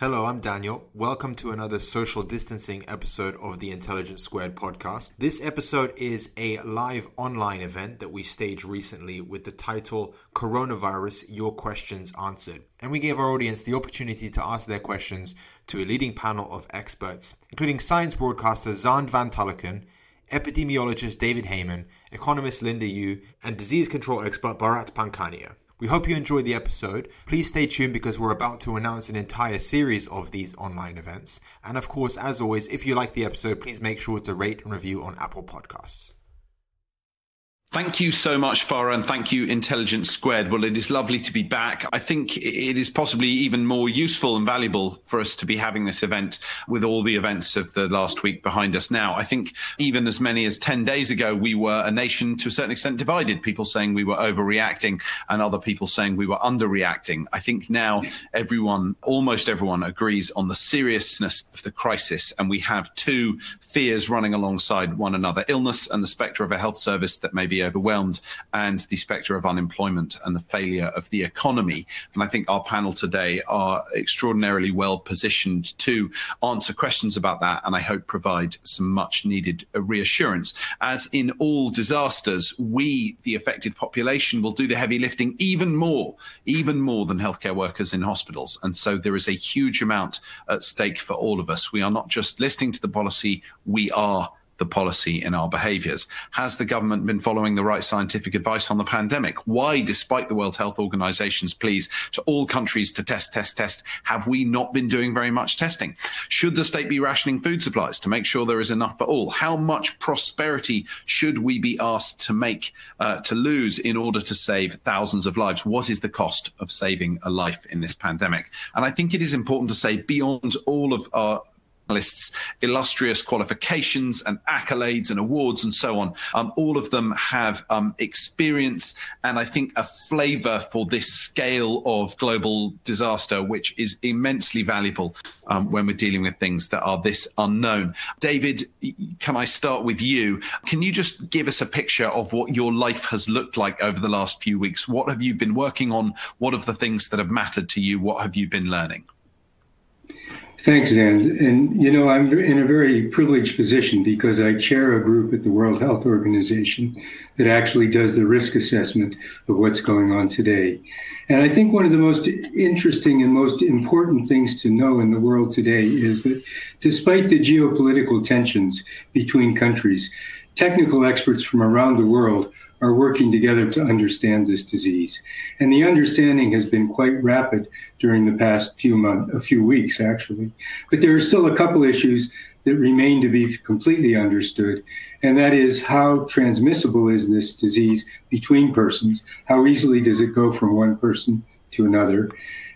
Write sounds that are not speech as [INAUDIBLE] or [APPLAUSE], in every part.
Hello, I'm Daniel. Welcome to another social distancing episode of the Intelligence Squared podcast. This episode is a live online event that we staged recently with the title Coronavirus Your Questions Answered. And we gave our audience the opportunity to ask their questions to a leading panel of experts, including science broadcaster Xand van Tulleken, epidemiologist David Heymann, economist Linda Yueh, and disease control expert Bharat Pankhania. We hope you enjoyed the episode. Please stay tuned because we're about to announce an entire series of these online events. And of course, as always, if you like the episode, please make sure to rate and review on Apple Podcasts. Thank you so much, Farah, and thank you, Intelligence Squared. Well, it is lovely to be back. I think it is possibly even more useful and valuable for us to be having this event with all the events of the last week behind us now. I think even as many as 10 days ago, we were a nation to a certain extent divided, people saying we were overreacting and other people saying we were underreacting. I think now everyone, almost everyone, agrees on the seriousness of the crisis, and we have two fears running alongside one another illness and the spectre of a health service that may be overwhelmed, and the spectre of unemployment and the failure of the economy. And I think our panel today are extraordinarily well positioned to answer questions about that, and I hope provide some much needed reassurance. As in all disasters, we, the affected population, will do the heavy lifting even more, even more than healthcare workers in hospitals. And so there is a huge amount at stake for all of us. We are not just listening to the policy, we are the policy in our behaviors. Has the government been following the right scientific advice on the pandemic? Why, despite the World Health Organization's pleas to all countries to test, test, test, have we not been doing very much testing? Should the state be rationing food supplies to make sure there is enough for all? How much prosperity should we be asked to make, uh, to lose in order to save thousands of lives? What is the cost of saving a life in this pandemic? And I think it is important to say beyond all of our journalists' illustrious qualifications and accolades and awards and so on. Um, all of them have um, experience and I think a flavor for this scale of global disaster, which is immensely valuable um, when we're dealing with things that are this unknown. David, can I start with you? Can you just give us a picture of what your life has looked like over the last few weeks? What have you been working on? What are the things that have mattered to you? What have you been learning? Thanks, Dan. And, you know, I'm in a very privileged position because I chair a group at the World Health Organization that actually does the risk assessment of what's going on today. And I think one of the most interesting and most important things to know in the world today is that despite the geopolitical tensions between countries, technical experts from around the world are working together to understand this disease. And the understanding has been quite rapid during the past few months, a few weeks actually. But there are still a couple issues that remain to be completely understood. And that is how transmissible is this disease between persons? How easily does it go from one person to another?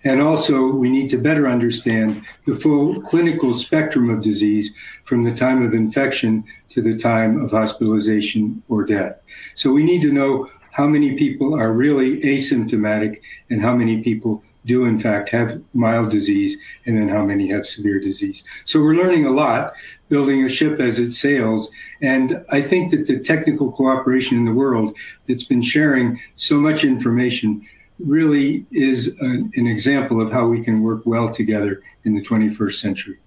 And also, we need to better understand the full clinical spectrum of disease from the time of infection to the time of hospitalization or death. So we need to know how many people are really asymptomatic and how many people do in fact have mild disease and then how many have severe disease. So we're learning a lot building a ship as it sails. And I think that the technical cooperation in the world that's been sharing so much information really is an, an example of how we can work well together in the 21st century.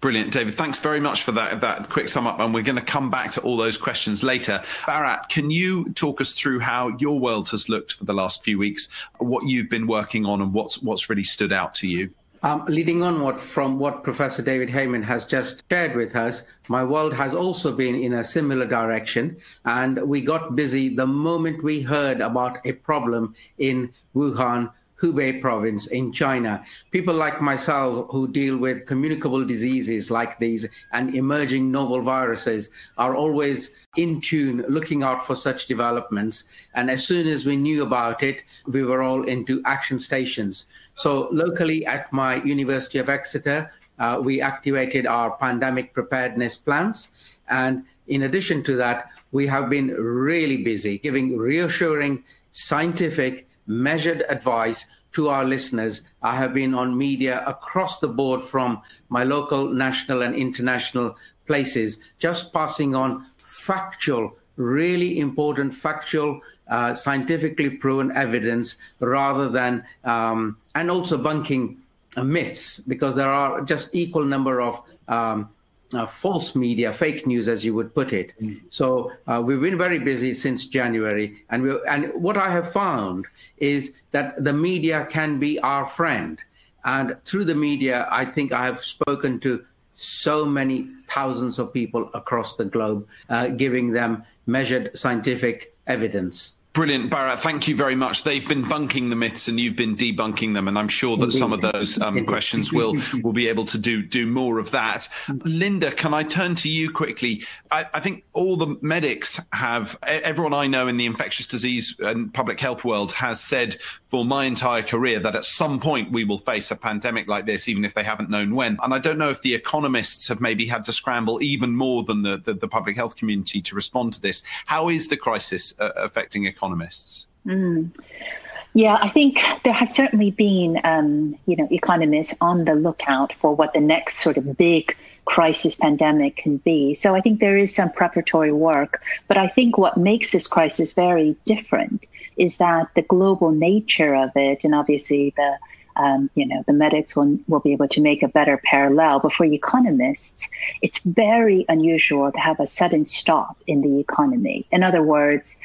Brilliant, David. Thanks very much for that that quick sum up, and we're going to come back to all those questions later. Bharat, can you talk us through how your world has looked for the last few weeks, what you've been working on, and what's what's really stood out to you? Um, leading on what, from what Professor David Heymann has just shared with us, my world has also been in a similar direction. And we got busy the moment we heard about a problem in Wuhan, Hubei province in China. People like myself who deal with communicable diseases like these and emerging novel viruses are always in tune, looking out for such developments. And as soon as we knew about it, we were all into action stations. So locally at my University of Exeter, uh, we activated our pandemic preparedness plans. And in addition to that, we have been really busy giving reassuring scientific measured advice to our listeners. I have been on media across the board from my local, national, and international places, just passing on factual, really important factual, uh, scientifically proven evidence rather than, um, and also bunking myths, because there are just equal number of um, uh, false media, fake news, as you would put it. Mm. So uh, we've been very busy since January, and we and what I have found is that the media can be our friend, and through the media, I think I have spoken to so many thousands of people across the globe, uh, giving them measured scientific evidence. Brilliant, Bharat. Thank you very much. They've been bunking the myths, and you've been debunking them. And I'm sure that some of those um, questions will will be able to do do more of that. Linda, can I turn to you quickly? I, I, think all the medics have. Everyone I know in the infectious disease and public health world has said for my entire career that at some point we will face a pandemic like this, even if they haven't known when. And I don't know if the economists have maybe had to scramble even more than the the, the public health community to respond to this. How is the crisis uh, affecting economists? Mm. Yeah, I think there have certainly been, um, you know, economists on the lookout for what the next sort of big crisis pandemic can be. So I think there is some preparatory work. But I think what makes this crisis very different is that the global nature of it, and obviously the um, you know, the medics will, will be able to make a better parallel. But for economists, it's very unusual to have a sudden stop in the economy. In other words,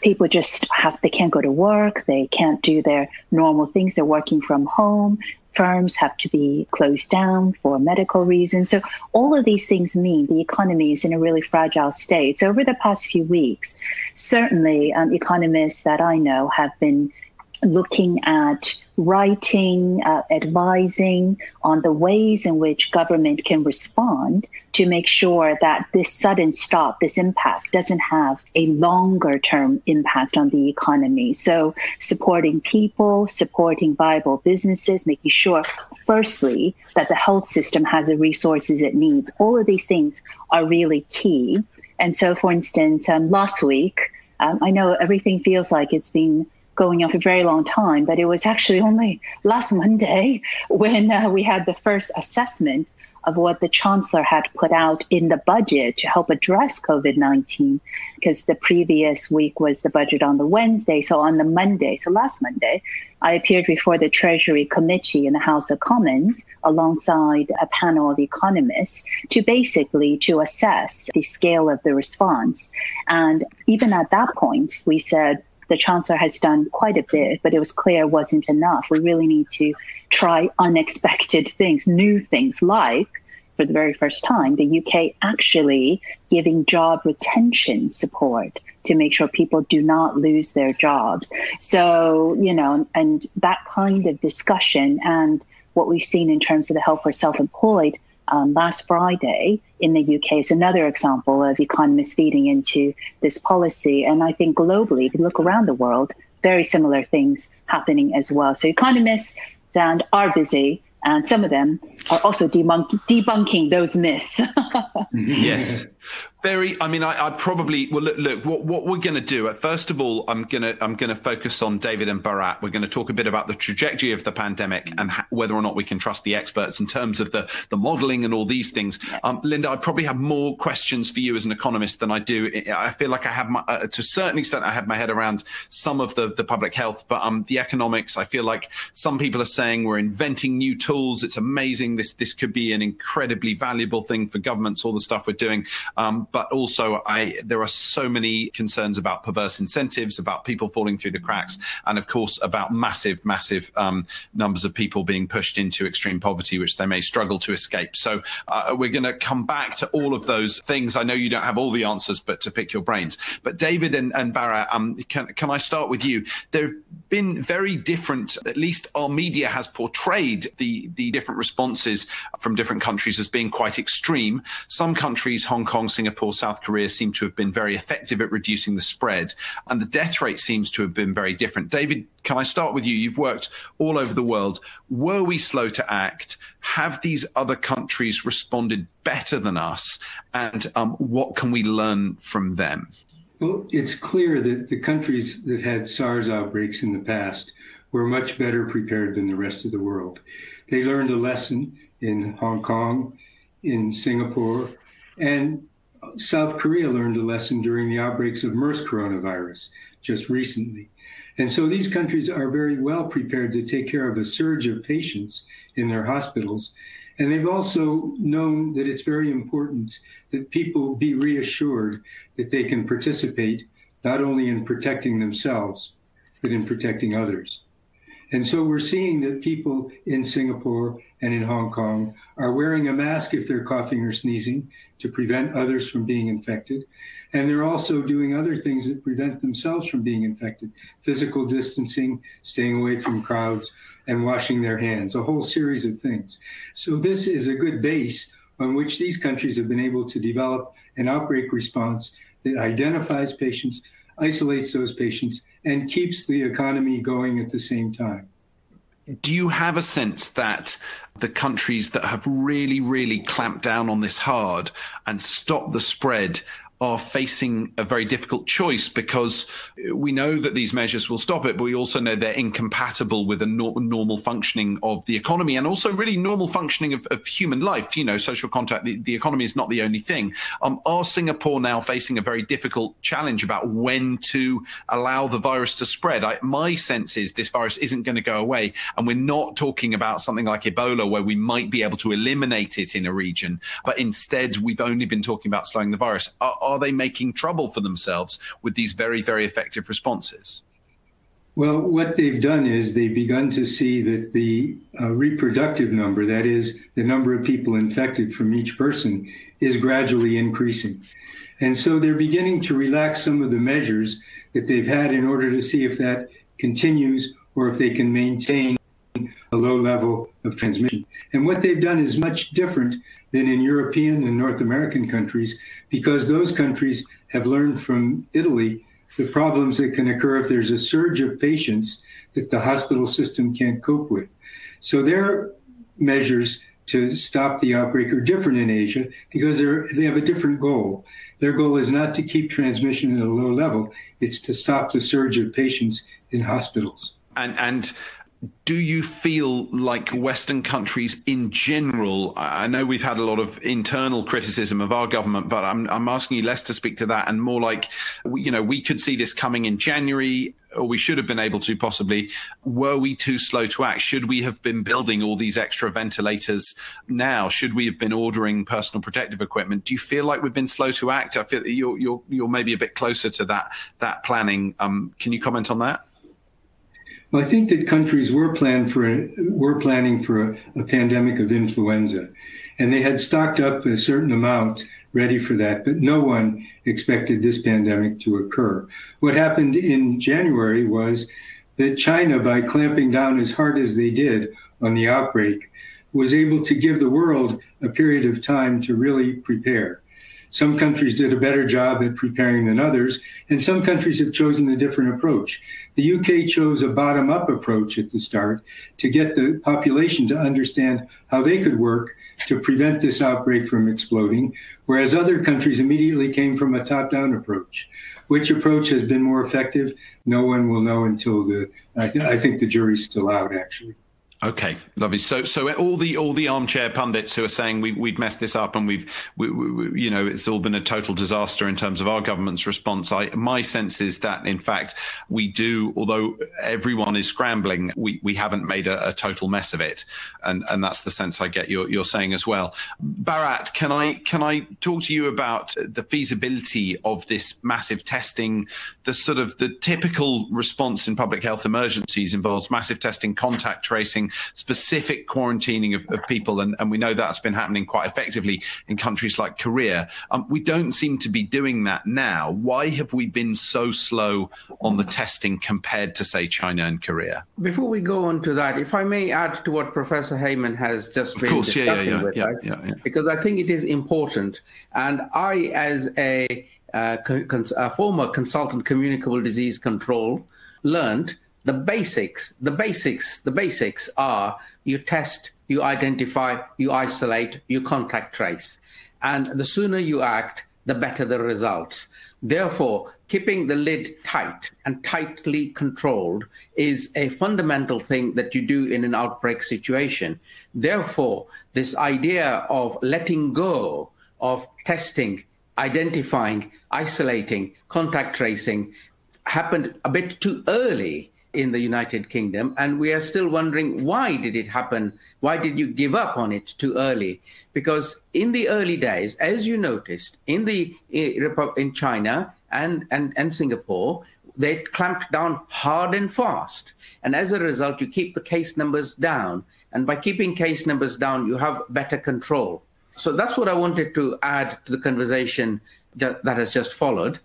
people just have they can't go to work they can't do their normal things they're working from home firms have to be closed down for medical reasons. So all of these things mean the economy is in a really fragile state. So over the past few weeks certainly um, economists that i know have been looking at writing, uh, advising on the ways in which government can respond to make sure that this sudden stop, this impact, doesn't have a longer term impact on the economy. So, supporting people, supporting viable businesses, making sure, firstly, that the health system has the resources it needs. All of these things are really key. And so, for instance, um, last week, um, I know everything feels like it's been going on for a very long time, but it was actually only last Monday [LAUGHS] when uh, we had the first assessment of what the chancellor had put out in the budget to help address COVID 19, because the previous week was the budget on the Wednesday. So on the Monday, so last Monday, I appeared before the Treasury Committee in the House of Commons alongside a panel of economists to basically to assess the scale of the response. And even at that point, we said, the chancellor has done quite a bit, but it was clear it wasn't enough. We really need to try unexpected things, new things, like for the very first time, the UK actually giving job retention support to make sure people do not lose their jobs. So, you know, and that kind of discussion and what we've seen in terms of the help for self employed um, last Friday in the UK is another example of economists feeding into this policy. And I think globally, if you look around the world, very similar things happening as well. So economists and are busy, and some of them are also debunk- debunking those myths. [LAUGHS] yes very i mean i, I probably well look, look what, what we're going to do uh, first of all i'm going to i'm going to focus on david and bharat. We're going to talk a bit about the trajectory of the pandemic and ha- whether or not we can trust the experts in terms of the the modeling and all these things. Um, linda i probably have more questions for you as an economist than i do. I feel like i have my uh, to a certain extent i have my head around some of the the public health but um the economics i feel like some people are saying we're inventing new tools. It's amazing. This this could be an incredibly valuable thing for governments all the stuff we're doing Um, but also, I there are so many concerns about perverse incentives, about people falling through the cracks, and of course about massive, massive um, numbers of people being pushed into extreme poverty, which they may struggle to escape. So uh, we're going to come back to all of those things. I know you don't have all the answers, but to pick your brains. But David and, and Bharat, um, can, can I start with you? There have been very different, at least our media has portrayed the, the different responses from different countries as being quite extreme. Some countries, Hong Kong, Singapore, South Korea, seem to have been very effective at reducing the spread, and the death rate seems to have been very different. David, can I start with you? You've worked all over the world. Were we slow to act? Have these other countries responded better than us? And um, what can we learn from them? Well, it's clear that the countries that had SARS outbreaks in the past were much better prepared than the rest of the world. They learned a lesson in Hong Kong, in Singapore, and South Korea learned a lesson during the outbreaks of MERS coronavirus just recently. And so these countries are very well prepared to take care of a surge of patients in their hospitals. And they've also known that it's very important that people be reassured that they can participate not only in protecting themselves, but in protecting others. And so we're seeing that people in Singapore and in Hong Kong are wearing a mask if they're coughing or sneezing to prevent others from being infected. And they're also doing other things that prevent themselves from being infected physical distancing, staying away from crowds, and washing their hands, a whole series of things. So, this is a good base on which these countries have been able to develop an outbreak response that identifies patients, isolates those patients, and keeps the economy going at the same time. Do you have a sense that the countries that have really, really clamped down on this hard and stopped the spread are facing a very difficult choice because we know that these measures will stop it, but we also know they're incompatible with a no- normal functioning of the economy and also really normal functioning of, of human life. You know, social contact, the, the economy is not the only thing. Um, are Singapore now facing a very difficult challenge about when to allow the virus to spread? I, my sense is this virus isn't going to go away. And we're not talking about something like Ebola where we might be able to eliminate it in a region, but instead we've only been talking about slowing the virus. Are, are they making trouble for themselves with these very, very effective responses? Well, what they've done is they've begun to see that the uh, reproductive number, that is, the number of people infected from each person, is gradually increasing. And so they're beginning to relax some of the measures that they've had in order to see if that continues or if they can maintain a low level of transmission. And what they've done is much different than in European and North American countries because those countries have learned from Italy the problems that can occur if there's a surge of patients that the hospital system can't cope with. So their measures to stop the outbreak are different in Asia because they have a different goal. Their goal is not to keep transmission at a low level, it's to stop the surge of patients in hospitals. And, and do you feel like Western countries in general? I know we've had a lot of internal criticism of our government, but I'm, I'm asking you less to speak to that and more like, you know, we could see this coming in January, or we should have been able to possibly. Were we too slow to act? Should we have been building all these extra ventilators now? Should we have been ordering personal protective equipment? Do you feel like we've been slow to act? I feel you're you're you're maybe a bit closer to that that planning. Um, can you comment on that? Well, I think that countries were planned for were planning for a, a pandemic of influenza, and they had stocked up a certain amount ready for that, but no one expected this pandemic to occur. What happened in January was that China, by clamping down as hard as they did on the outbreak, was able to give the world a period of time to really prepare. Some countries did a better job at preparing than others, and some countries have chosen a different approach. The UK chose a bottom up approach at the start to get the population to understand how they could work to prevent this outbreak from exploding, whereas other countries immediately came from a top down approach. Which approach has been more effective? No one will know until the, I, th- I think the jury's still out, actually. Okay, lovely. So, so all the all the armchair pundits who are saying we we've messed this up and we've we, we, you know it's all been a total disaster in terms of our government's response. I my sense is that in fact we do, although everyone is scrambling, we, we haven't made a, a total mess of it, and and that's the sense I get you're you're saying as well. Bharat, can I can I talk to you about the feasibility of this massive testing? The sort of the typical response in public health emergencies involves massive testing, contact tracing specific quarantining of, of people, and, and, we know that's been happening quite effectively in countries like Korea. Um, we don't seem to be doing that now. Why have we been so slow on the testing compared to, say, China and Korea? Before we go on to that, if I may add to what Professor Heymann has just of been course, discussing yeah, yeah, with yeah, us, because I think it is important. And I, as a, uh, con- a former consultant communicable disease control, learned the basics, the basics, the basics are you test, you identify, you isolate, you contact trace. And the sooner you act, the better the results. Therefore, keeping the lid tight and tightly controlled is a fundamental thing that you do in an outbreak situation. Therefore, this idea of letting go of testing, identifying, isolating, contact tracing happened a bit too early in the United Kingdom, and we are still wondering why did it happen? Why did you give up on it too early? Because in the early days, as you noticed, in the eh, in China and and, and Singapore, they clamped down hard and fast, and as a result, you keep the case numbers down, and by keeping case numbers down, you have better control. So that's what I wanted to add to the conversation that, that has just followed.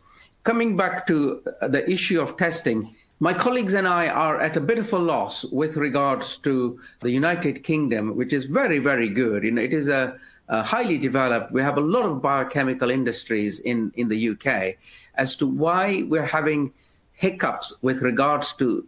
Coming back to the issue of testing my colleagues and I are at a bit of a loss with regards to the United Kingdom, which is very, very good. You know, it is a, a highly developed. We have a lot of biochemical industries in, in the UK as to why we're having hiccups with regards to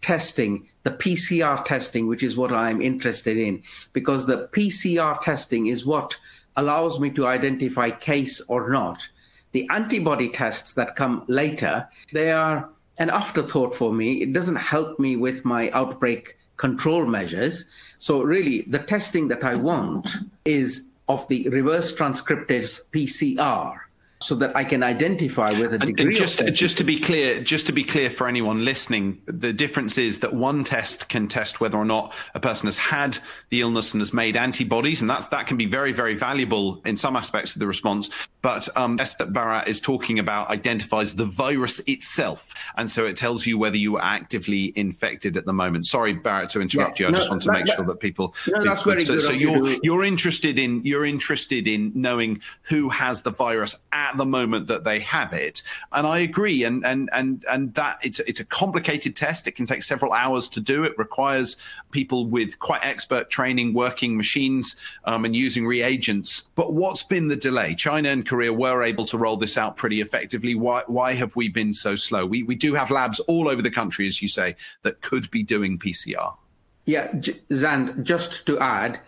testing, the PCR testing, which is what I'm interested in, because the PCR testing is what allows me to identify case or not. The antibody tests that come later, they are an afterthought for me. It doesn't help me with my outbreak control measures. So, really, the testing that I want is of the reverse transcriptase PCR so that I can identify with a degree. And just just to be clear, just to be clear for anyone listening, the difference is that one test can test whether or not a person has had the illness and has made antibodies, and that's that can be very very valuable in some aspects of the response. But um, the test that Bharat is talking about identifies the virus itself, and so it tells you whether you are actively infected at the moment. Sorry, Bharat, to interrupt yeah, you. I no, just want to that, make that, sure that people. No, that's very so, good. So you're you're interested in you're interested in knowing who has the virus at at the moment that they have it. And I agree. And and and and that it's it's a complicated test. It can take several hours to do. It requires people with quite expert training, working machines um, and using reagents. But what's been the delay? China and Korea were able to roll this out pretty effectively. Why why have we been so slow? We we do have labs all over the country, as you say, that could be doing PCR. Yeah, Xand, just to add,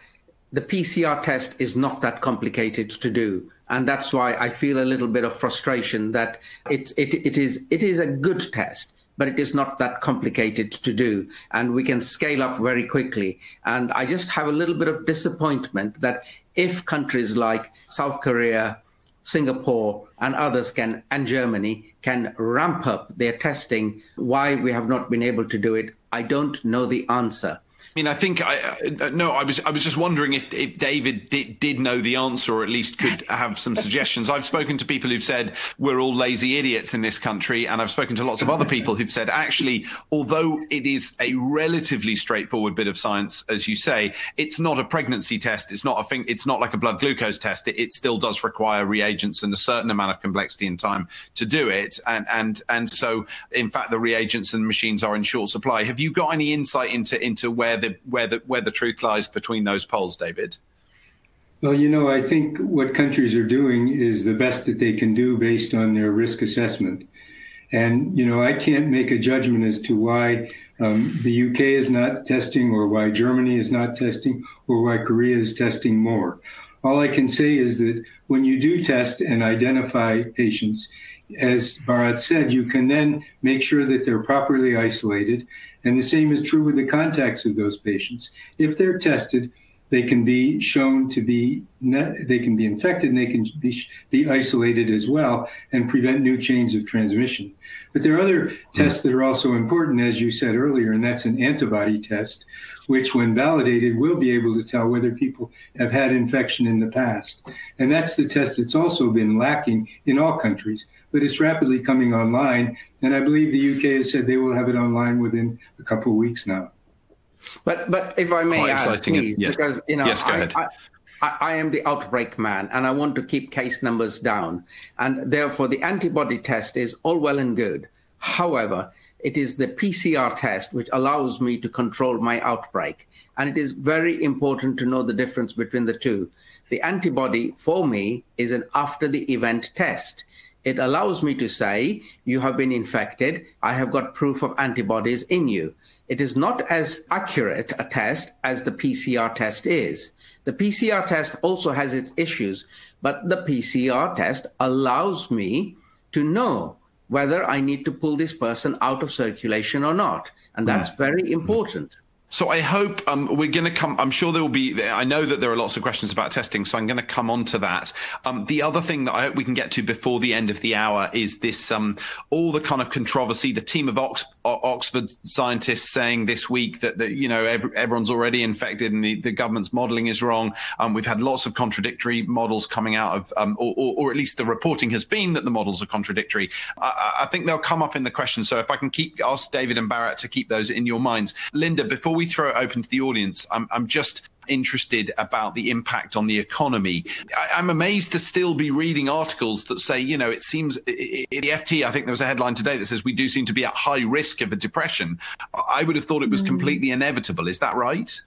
the PCR test is not that complicated to do. And that's why I feel a little bit of frustration that it's it, it is it is a good test but it is not that complicated to do. And we can scale up very quickly. And i just have a little bit of disappointment that if countries like south korea singapore and others can and germany can ramp up their testing why we have not been able to do it i don't know the answer I mean, I think I no. I was I was just wondering if, if David did, did know the answer, or at least could have some suggestions. I've spoken to people who've said we're all lazy idiots in this country, and I've spoken to lots of other people who've said actually, although it is a relatively straightforward bit of science, as you say, it's not a pregnancy test. It's not a thing. It's not like a blood glucose test. It, it still does require reagents and a certain amount of complexity and time to do it, and and and so in fact the reagents and machines are in short supply. Have you got any insight into into where the where the where the truth lies between those poles, David? Well, you know, I think what countries are doing is the best that they can do based on their risk assessment. And, you know, I can't make a judgment as to why um, the UK is not testing or why Germany is not testing or why Korea is testing more. All I can say is that when you do test and identify patients, as Bharat said, you can then make sure that they're properly isolated. And the same is true with the contacts of those patients. If they're tested, they can be shown to be they can be infected and they can be, be isolated as well and prevent new chains of transmission. But there are other tests that are also important, as you said earlier, and that's an antibody test, which, when validated, will be able to tell whether people have had infection in the past. And that's the test that's also been lacking in all countries, but it's rapidly coming online. And I believe the UK has said they will have it online within a couple of weeks now. But but if I may Quite add, exciting, please, yes. because you know, Yes, go I, ahead. I, I, I am the outbreak man, and I want to keep case numbers down, and therefore the antibody test is all well and good. However, it is the PCR test which allows me to control my outbreak, and it is very important to know the difference between the two. The antibody for me is an after the event test. It allows me to say, you have been infected. I have got proof of antibodies in you. It is not as accurate a test as the PCR test is. The PCR test also has its issues, but the PCR test allows me to know whether I need to pull this person out of circulation or not. And that's hmm. very important. So I hope um, we're going to come. I'm sure there will be. I know that there are lots of questions about testing, so I'm going to come on to that. Um, the other thing that I hope we can get to before the end of the hour is this: um, all the kind of controversy. The team of Ox- Oxford scientists saying this week that, that you know every, everyone's already infected and the, the government's modelling is wrong. Um, we've had lots of contradictory models coming out of, um, or, or, or at least the reporting has been that the models are contradictory. I, I think they'll come up in the question. So if I can keep ask David and Bharat to keep those in your minds, Linda, before we throw it open to the audience, I'm, I'm just interested about the impact on the economy. I, I'm amazed to still be reading articles that say, you know, it seems i- i- the FT. I think there was a headline today that says we do seem to be at high risk of a depression. I would have thought it was completely inevitable. Is that right?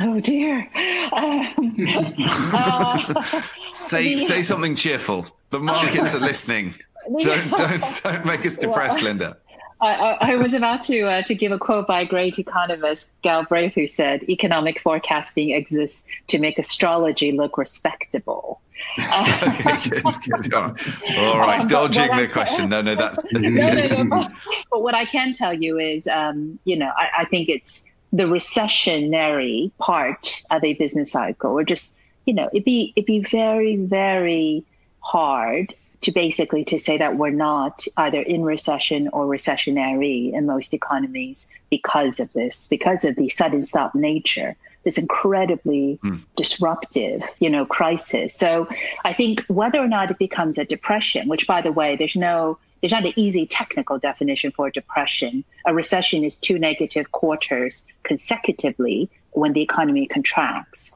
Oh dear. Um, [LAUGHS] uh, Say The- say something cheerful. The [LAUGHS] markets are listening. Don't don't don't make us [LAUGHS] depressed, Linda. I, I, was about to uh, to give a quote by a great economist, Galbraith, who said, "Economic forecasting exists to make astrology look respectable." Okay, [LAUGHS] good, good. All right. Um, dodging the I- question. No, no, that's [LAUGHS] no, no, no. [LAUGHS] But, but what I can tell you is, um, you know, I, I think it's the recessionary part of a business cycle, or just, you know, it'd be it'd be very, very hard to basically to say that we're not either in recession or recessionary in most economies because of this, because of the sudden stop nature, this incredibly hmm. disruptive, you know, crisis. So I think whether or not it becomes a depression, which by the way, there's no there's not an easy technical definition for a depression. A recession is two negative quarters consecutively when the economy contracts.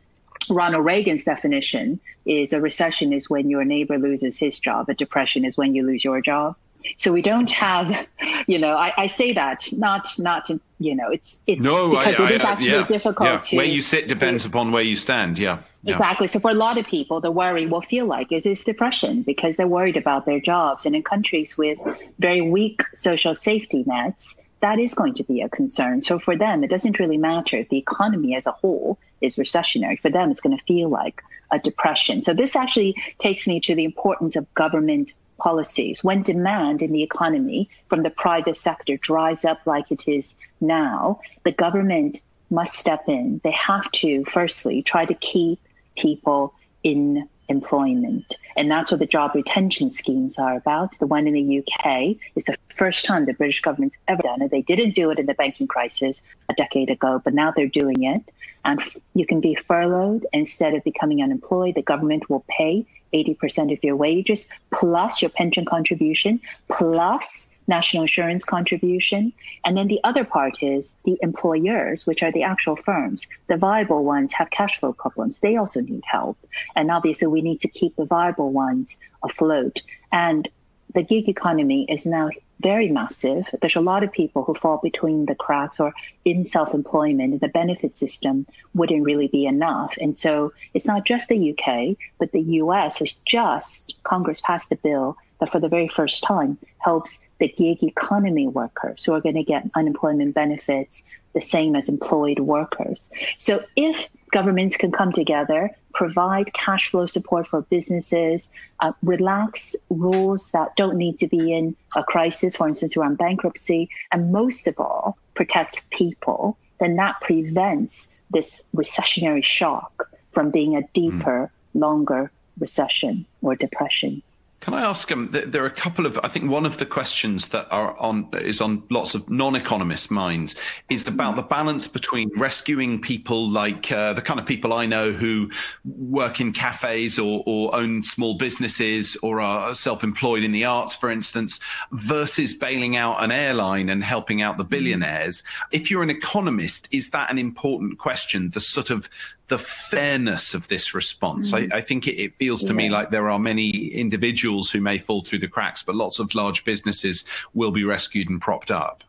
Ronald Reagan's definition is a recession is when your neighbor loses his job, a depression is when you lose your job. So we don't have, you know, I, I say that not not you know it's it's no. I, because I, it is I- actually yeah, difficult yeah. to Where you sit depends upon where you stand. Yeah. yeah. Exactly. So for a lot of people, the worry will feel like is this depression because they're worried about their jobs. And in countries with very weak social safety nets, that is going to be a concern. So for them, it doesn't really matter if the economy as a whole is recessionary. For them, it's going to feel like a depression. So this actually takes me to the importance of government policies. When demand in the economy from the private sector dries up like it is now, the government must step in. They have to, firstly, try to keep people in employment. And that's what the job retention schemes are about. The one in the UK is the first time the British government's ever done it. They didn't do it in the banking crisis a decade ago, but now they're doing it. And you can be furloughed instead of becoming unemployed. The government will pay 80% of your wages plus your pension contribution plus national insurance contribution. And then the other part is the employers, which are the actual firms. The viable ones have cash flow problems. They also need help. And obviously, we need to keep the viable ones afloat. And the gig economy is now very massive. There's a lot of people who fall between the cracks or in self employment. The benefit system wouldn't really be enough. And so it's not just the UK, but the US has just, Congress passed a bill that for the very first time helps the gig economy workers who are going to get unemployment benefits the same as employed workers. So if governments can come together, provide cash flow support for businesses, uh, relax rules that don't need to be in a crisis, for instance, around bankruptcy, and most of all, protect people, then that prevents this recessionary shock from being a deeper, mm. longer recession or depression. Can I ask? Um, there are a couple of. I think one of the questions that are on is on lots of non-economists' minds is about the balance between rescuing people like uh, the kind of people I know who work in cafes or, or own small businesses or are self-employed in the arts, for instance, versus bailing out an airline and helping out the billionaires. If you're an economist, is that an important question? The sort of the fairness of this response. Mm. I, I, think it, it feels to me like there are many individuals who may fall through the cracks, but lots of large businesses will be rescued and propped up.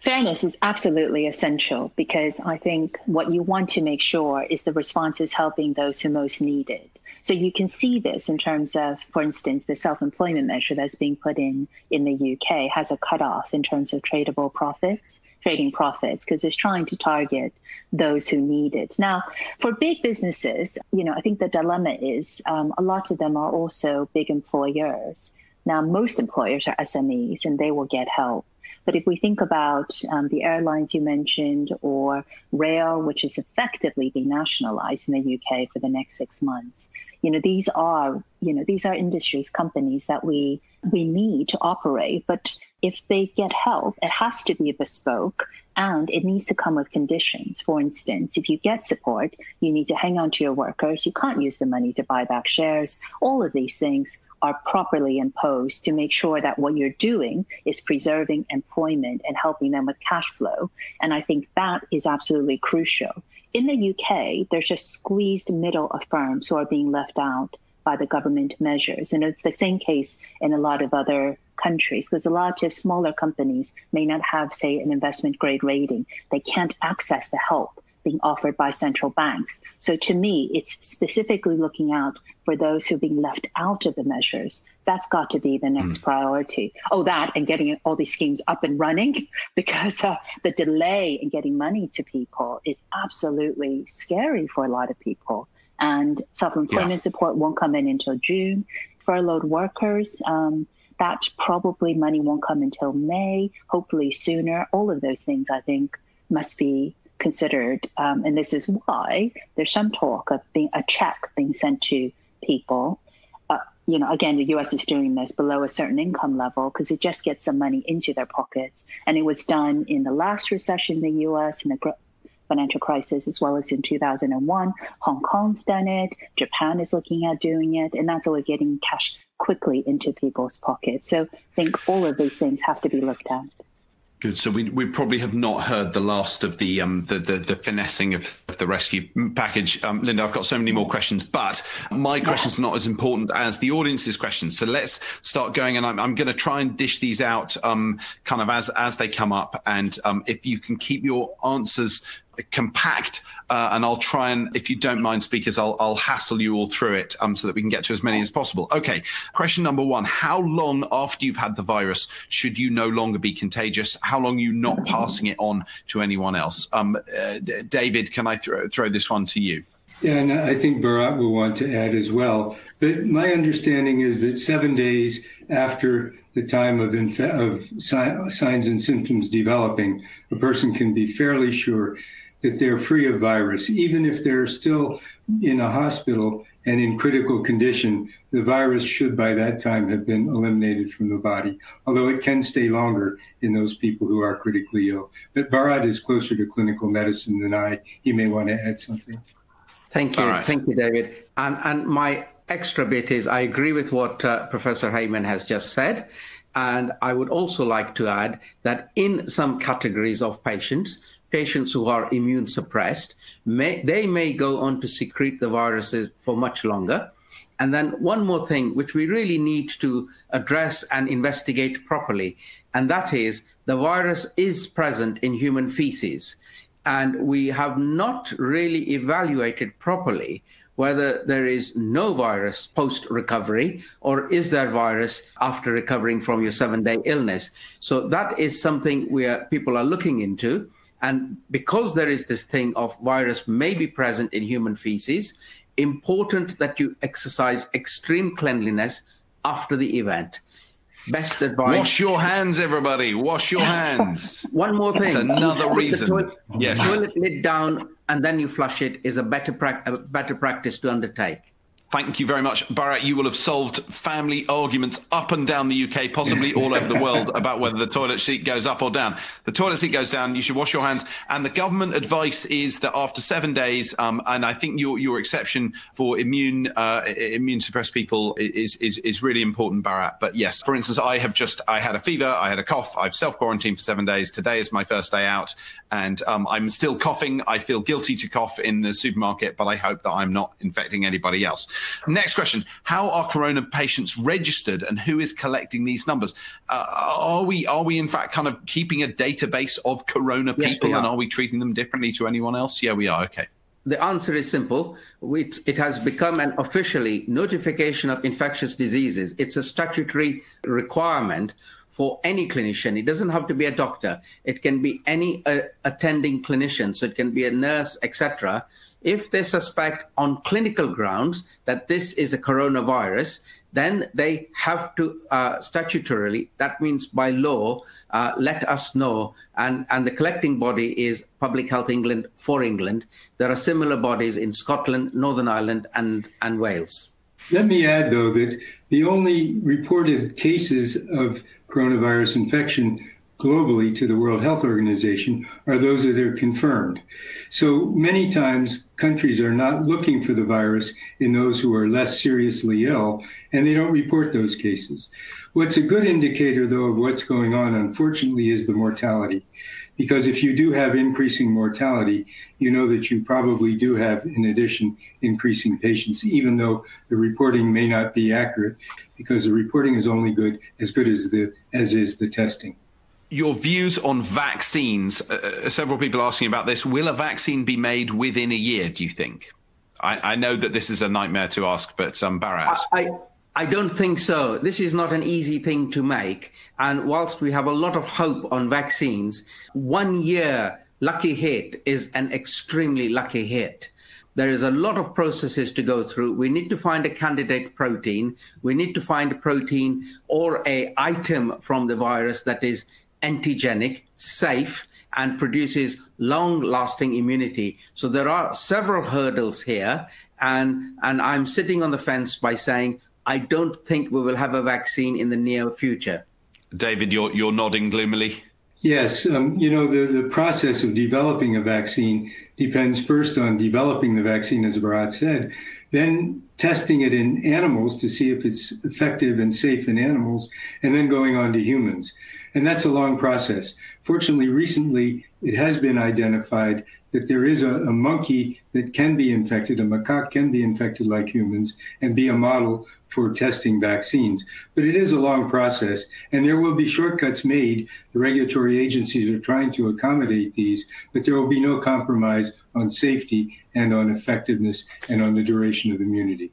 Fairness is absolutely essential because I think what you want to make sure is the response is helping those who most need it. So you can see this in terms of, for instance, the self-employment measure that's being put in in the UK has a cutoff in terms of tradable profits trading profits because it's trying to target those who need it. Now, for big businesses, you know, I think the dilemma is um, a lot of them are also big employers. Now, most employers are SMEs and they will get help. But if we think about um, the airlines you mentioned or rail, which is effectively being nationalized in the UK for the next six months, you know, these are, you know, these are industries, companies that we we need to operate. But if they get help, it has to be bespoke and it needs to come with conditions. For instance, if you get support, you need to hang on to your workers. You can't use the money to buy back shares. All of these things are properly imposed to make sure that what you're doing is preserving employment and helping them with cash flow. And I think that is absolutely crucial. In the UK, there's just squeezed middle of firms who are being left out by the government measures. And it's the same case in a lot of other countries because a lot of smaller companies may not have, say, an investment grade rating. They can't access the help being offered by central banks. So to me, it's specifically looking out for those who are being left out of the measures. That's got to be the next mm. priority. Oh, that and getting all these schemes up and running [LAUGHS] because uh, the delay in getting money to people is absolutely scary for a lot of people and self-employment yeah. support won't come in until June. Furloughed workers, um, that probably money won't come until May, hopefully sooner. All of those things, I think, must be considered, um, and this is why there's some talk of being a check being sent to people. Uh, you know, again, the U.S. is doing this below a certain income level because it just gets some money into their pockets, and it was done in the last recession in the U.S. and the financial crisis as well as in 2001. Hong Kong's done it. Japan is looking at doing it. And that's all getting cash quickly into people's pockets. So I think all of these things have to be looked at. Good. So we, we probably have not heard the last of the um, the, the, the finessing of, of the rescue package. Um, Linda, I've got so many more questions, but my questions are not as important as the audience's questions. So let's start going, and I'm, I'm going to try and dish these out um, kind of as as they come up. And um, if you can keep your answers compact, uh, and I'll try and, if you don't mind, speakers, I'll, I'll hassle you all through it um, so that we can get to as many as possible. Okay, question number one How long after you've had the virus should you no longer be contagious? How long are you not passing it on to anyone else? Um, uh, David, can I th- throw this one to you? Yeah, and I think Bharat will want to add as well. But my understanding is that seven days after the time of, inf- of si- signs and symptoms developing, a person can be fairly sure that they're free of virus. Even if they're still in a hospital and in critical condition, the virus should by that time have been eliminated from the body, although it can stay longer in those people who are critically ill. But Bharat is closer to clinical medicine than I. He may want to add something. Thank you. Right. Thank you, David. And, and my extra bit is I agree with what uh, Professor Heymann has just said. And I would also like to add that in some categories of patients, patients who are immune suppressed, may, they may go on to secrete the viruses for much longer. And then one more thing, which we really need to address and investigate properly, and that is the virus is present in human feces. And we have not really evaluated properly whether there is no virus post recovery or is there virus after recovering from your seven day illness. So that is something where people are looking into. And because there is this thing of virus may be present in human feces, important that you exercise extreme cleanliness after the event. Best advice. Wash your hands, everybody. Wash your hands. [LAUGHS] One more thing. That's another reason. Toilet, Yes. Toilet lid down and then you flush it is a better, prac- a better practice to undertake. Thank you very much. Bharat, you will have solved family arguments up and down the UK, possibly all over the world, [LAUGHS] about whether the toilet seat goes up or down. The toilet seat goes down, you should wash your hands. And the government advice is that after seven days, um, and I think your, your exception for immune uh, immune suppressed people is, is, is really important, Bharat. But yes, for instance, I have just, I had a fever, I had a cough, I've self quarantined for seven days. Today is my first day out, and um, I'm still coughing. I feel guilty to cough in the supermarket, but I hope that I'm not infecting anybody else. Next question How are corona patients registered and who is collecting these numbers? Uh, are we are we in fact kind of keeping a database of corona Yes, people we and are. are we treating them differently to anyone else? Yeah, we are. Okay. The answer is simple. It, it has become an officially notification of infectious diseases. It's a statutory requirement for any clinician. It doesn't have to be a doctor. It can be any uh, attending clinician. So it can be a nurse, etc. If they suspect on clinical grounds that this is a coronavirus, then they have to uh, statutorily, that means by law, uh, let us know. And, and the collecting body is Public Health England for England. There are similar bodies in Scotland, Northern Ireland, and, and Wales. Let me add, though, that the only reported cases of coronavirus infection globally to the World Health Organization are those that are confirmed. So many times countries are not looking for the virus in those who are less seriously ill, and they don't report those cases. What's a good indicator, though, of what's going on, unfortunately, is the mortality. Because if you do have increasing mortality, you know that you probably do have, in addition, increasing patients, even though the reporting may not be accurate, because the reporting is only good as good as the as is the testing. Your views on vaccines. Uh, several people asking about this. Will a vaccine be made within a year? Do you think? I, I know that this is a nightmare to ask, but um, Bharat. I, I don't think so. This is not an easy thing to make. And whilst we have a lot of hope on vaccines, one year lucky hit is an extremely lucky hit. There is a lot of processes to go through. We need to find a candidate protein. We need to find a protein or a item from the virus that is antigenic, safe, and produces long lasting immunity. So there are several hurdles here. And, and I'm sitting on the fence by saying, I don't think we will have a vaccine in the near future. David, you're you're nodding gloomily. Yes, um, you know, the, the process of developing a vaccine depends first on developing the vaccine, as Bharat said, then testing it in animals to see if it's effective and safe in animals, and then going on to humans. And that's a long process. Fortunately, recently it has been identified that there is a, a monkey that can be infected, a macaque can be infected like humans, and be a model for testing vaccines. But it is a long process, and there will be shortcuts made. The regulatory agencies are trying to accommodate these, but there will be no compromise on safety and on effectiveness and on the duration of immunity.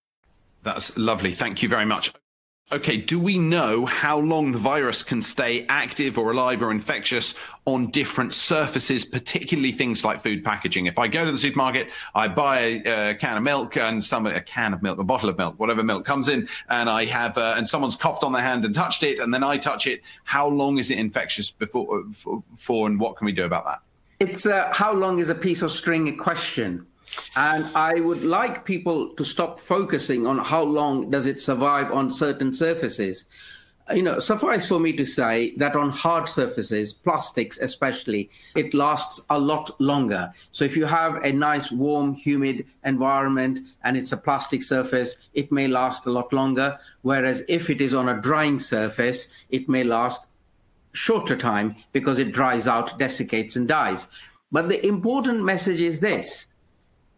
That's lovely. Thank you very much. Okay, do we know how long the virus can stay active or alive or infectious on different surfaces, particularly things like food packaging? If I go to the supermarket, I buy a, a can of milk and somebody, a can of milk, a bottle of milk, whatever milk comes in, and I have, uh, and someone's coughed on their hand and touched it, and then I touch it. How long is it infectious before, for, for and what can we do about that? It's uh, how long is a piece of string a question? And I would like people to stop focusing on how long does it survive on certain surfaces. You know, suffice for me to say that on hard surfaces, plastics especially, it lasts a lot longer. So if you have a nice, warm, humid environment and it's a plastic surface, it may last a lot longer. Whereas if it is on a drying surface, it may last shorter time because it dries out, desiccates, and dies. But the important message is this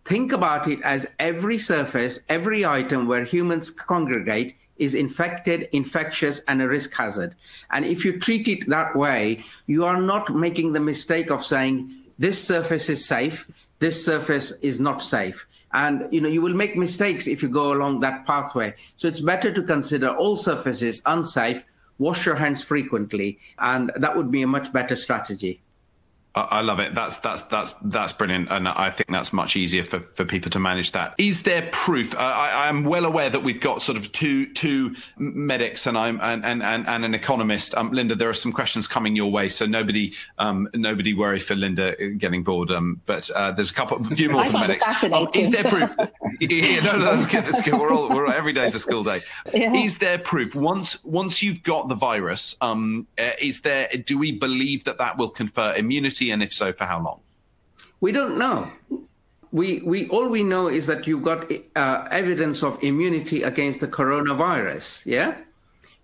think about it as every surface, every item where humans congregate is infected, infectious, and a risk hazard. And if you treat it that way, you are not making the mistake of saying, this surface is safe, this surface is not safe. And you know, you will make mistakes if you go along that pathway. So it's better to consider all surfaces unsafe, wash your hands frequently, and that would be a much better strategy. I love it. That's that's that's that's brilliant, and I think that's much easier for, for people to manage that. Is there proof? Uh, I, am well aware that we've got sort of two two medics and I'm and and and, and an economist. Um, Linda, there are some questions coming your way, so nobody um, nobody worry for Linda getting bored. Um, but uh, there's a couple, a few more from medics. Um, is there proof? [LAUGHS] yeah, no, no, that's good. That's good. We're all we're all, every day's a school day. Yeah. Is there proof once once you've got the virus? Um, uh, is there? Do we believe that that will confer immunity? And if so, for how long? We don't know. We, we all we know is that you've got uh, evidence of immunity against the coronavirus, yeah,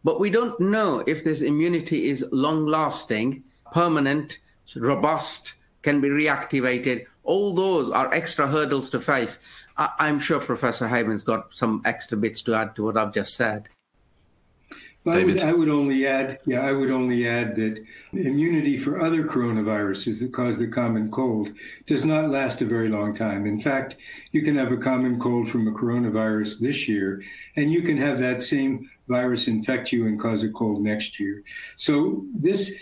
but we don't know if this immunity is long lasting, permanent, robust, can be reactivated. All those are extra hurdles to face. I, am sure Professor Heymann's got some extra bits to add to what I've just said. I would, I would, only add, yeah, I would only add that immunity for other coronaviruses that cause the common cold does not last a very long time. In fact, you can have a common cold from a coronavirus this year, and you can have that same virus infect you and cause a cold next year. So this,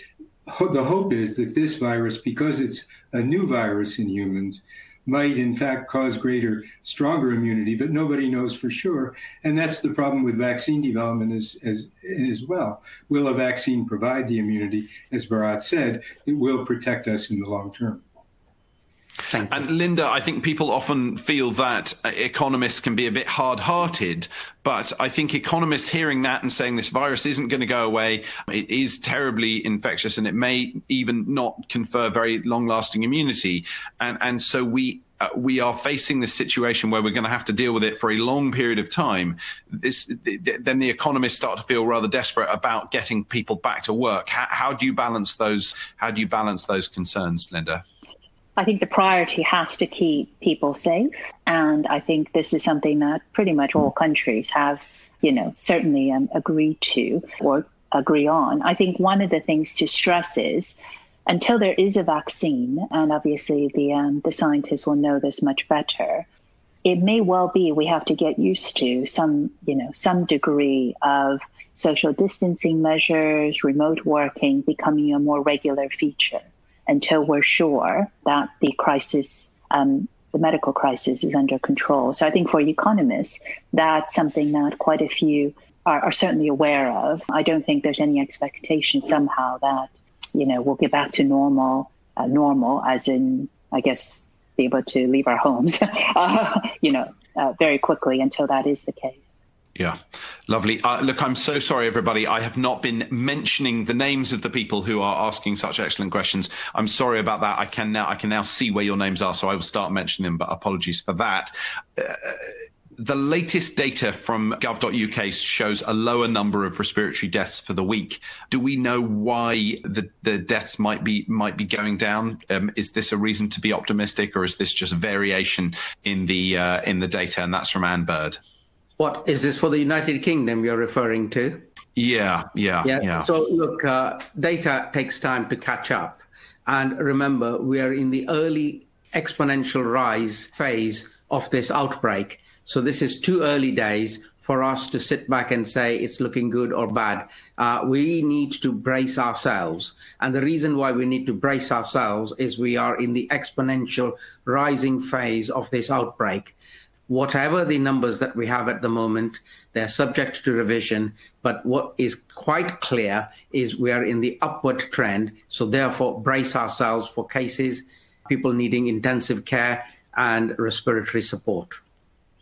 the hope is that this virus, because it's a new virus in humans, might in fact cause greater, stronger immunity, but nobody knows for sure. And that's the problem with vaccine development as, as, as well. Will a vaccine provide the immunity? As Bharat said, it will protect us in the long term. And Linda, I think people often feel that uh, economists can be a bit hard hearted, but I think economists hearing that and saying this virus isn't going to go away, it is terribly infectious and it may even not confer very long lasting immunity. And, and so we, uh, we are facing this situation where we're going to have to deal with it for a long period of time. This, then the economists start to feel rather desperate about getting people back to work. How do you balance those? How do you balance those concerns, Linda? I think the priority has to keep people safe. And I think this is something that pretty much all countries have, you know, certainly um, agreed to or agree on. I think one of the things to stress is until there is a vaccine, and obviously the um, the scientists will know this much better. It may well be we have to get used to some, you know, some degree of social distancing measures, remote working becoming a more regular feature until we're sure that the crisis, um, the medical crisis, is under control. So I think for economists, that's something that quite a few are, are certainly aware of. I don't think there's any expectation somehow that you know we'll get back to normal, uh, normal as in I guess be able to leave our homes, [LAUGHS] uh, you know, uh, very quickly until that is the case. Yeah, lovely. Uh, look, I'm so sorry, everybody. I have not been mentioning the names of the people who are asking such excellent questions. I'm sorry about that. I can now I can now see where your names are, so I will start mentioning them. But apologies for that. Uh, the latest data from gov.uk shows a lower number of respiratory deaths for the week. Do we know why the, the deaths might be might be going down? Um, is this a reason to be optimistic, or is this just variation in the uh, in the data? And that's from Anne Bird. What is this for the United Kingdom you're referring to? Yeah, yeah, yeah. yeah. So, look, uh, data takes time to catch up. And remember, we are in the early exponential rise phase of this outbreak. So, this is too early days for us to sit back and say it's looking good or bad. Uh, we need to brace ourselves. And the reason why we need to brace ourselves is we are in the exponential rising phase of this outbreak whatever the numbers that we have at the moment, they're subject to revision. But what is quite clear is we are in the upward trend. So therefore, brace ourselves for cases, people needing intensive care and respiratory support.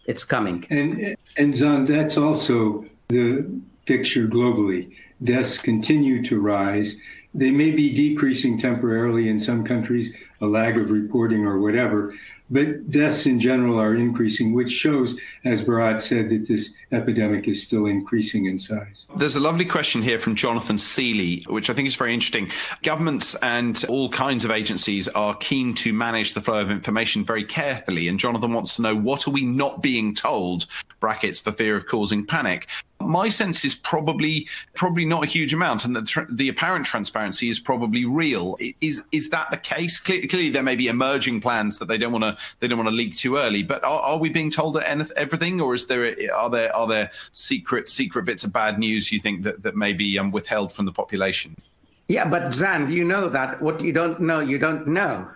It's coming. And, and Xand, that's also the picture globally. Deaths continue to rise. They may be decreasing temporarily in some countries, a lag of reporting or whatever, but deaths in general are increasing, which shows, as Bharat said, that this epidemic is still increasing in size. There's a lovely question here from Jonathan Seeley, which I think is very interesting. Governments and all kinds of agencies are keen to manage the flow of information very carefully. And Jonathan wants to know what are we not being told, brackets, for fear of causing panic? My sense is probably probably not a huge amount, and the, the apparent transparency is probably real. Is is that the case? Clearly, clearly there may be emerging plans that they don't want to they don't want to leak too early. But are, are we being told everything, or is there are there are there secret secret bits of bad news you think that that may be um, withheld from the population? Yeah, but Xand, you know that what you don't know, you don't know.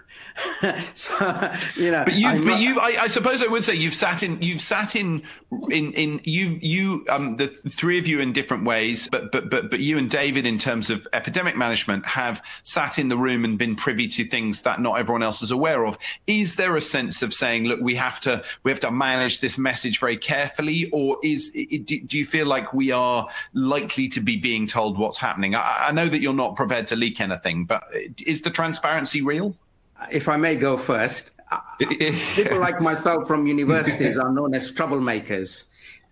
[LAUGHS] so you know. But you, but you, I, I, suppose I would say you've sat in, you've sat in, in, in you, you, um, the three of you in different ways, but but but but you and David, in terms of epidemic management, have sat in the room and been privy to things that not everyone else is aware of. Is there a sense of saying, look, we have to, we have to manage this message very carefully, or is do you feel like we are likely to be being told what's happening? I, I know that you're not prepared to leak anything, but is the transparency real? If I may go first, [LAUGHS] people like myself from universities are known as troublemakers.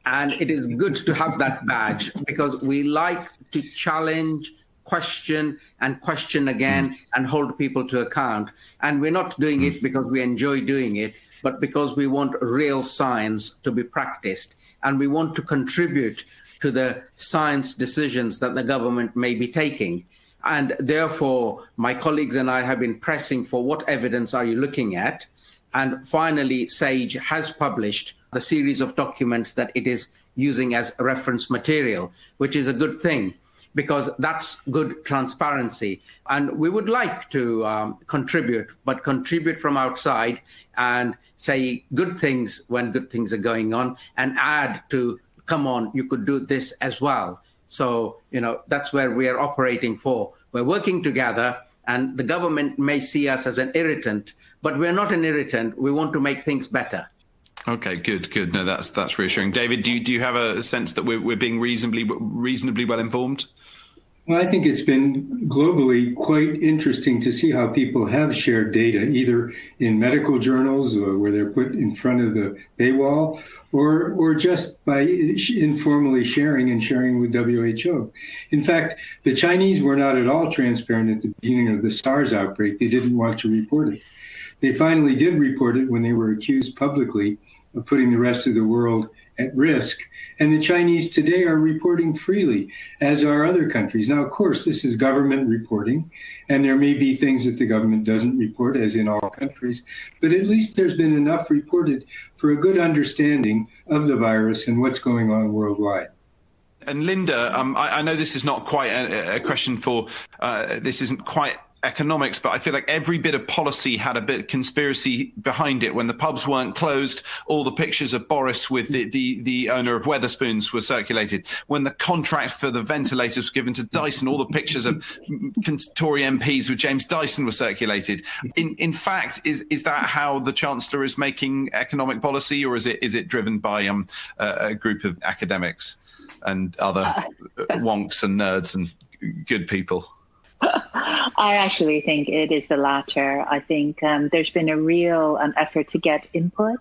And it is good to have that badge because we like to challenge, question, and question again hmm. and hold people to account. And we're not doing it hmm. because we enjoy doing it, but because we want real science to be practiced. And we want to contribute to the science decisions that the government may be taking. And therefore, my colleagues and I have been pressing for what evidence are you looking at? And finally, SAGE has published the series of documents that it is using as reference material, which is a good thing because that's good transparency. And we would like to um, contribute, but contribute from outside and say good things when good things are going on and add to, come on, you could do this as well. So, you know, that's where we are operating for. We're working together, and the government may see us as an irritant, but we're not an irritant. We want to make things better. Okay, good, good. No, that's that's reassuring. David, do you, do you have a sense that we're, we're being reasonably reasonably well informed? Well, I think it's been globally quite interesting to see how people have shared data, either in medical journals uh, where they're put in front of the paywall, or or just by informally sharing and sharing with WHO. In fact, the Chinese were not at all transparent at the beginning of the SARS outbreak. They didn't want to report it. They finally did report it when they were accused publicly of putting the rest of the world at risk. And the Chinese today are reporting freely, as are other countries. Now, of course, this is government reporting, and there may be things that the government doesn't report, as in all countries, but at least there's been enough reported for a good understanding of the virus and what's going on worldwide. And Linda, um, I, I, know this is not quite a, a question for, uh, this isn't quite economics, but I feel like every bit of policy had a bit of conspiracy behind it. When the pubs weren't closed, all the pictures of Boris with the, the, the owner of Wetherspoons were circulated. When the contract for the ventilators was given to Dyson, all the pictures of Tory MPs with James Dyson were circulated. In in fact, is is that how the Chancellor is making economic policy, or is it is it driven by um, a, a group of academics and other uh, [LAUGHS] wonks and nerds and good people? [LAUGHS] I actually think it is the latter. I think um, there's been a real um, effort to get input.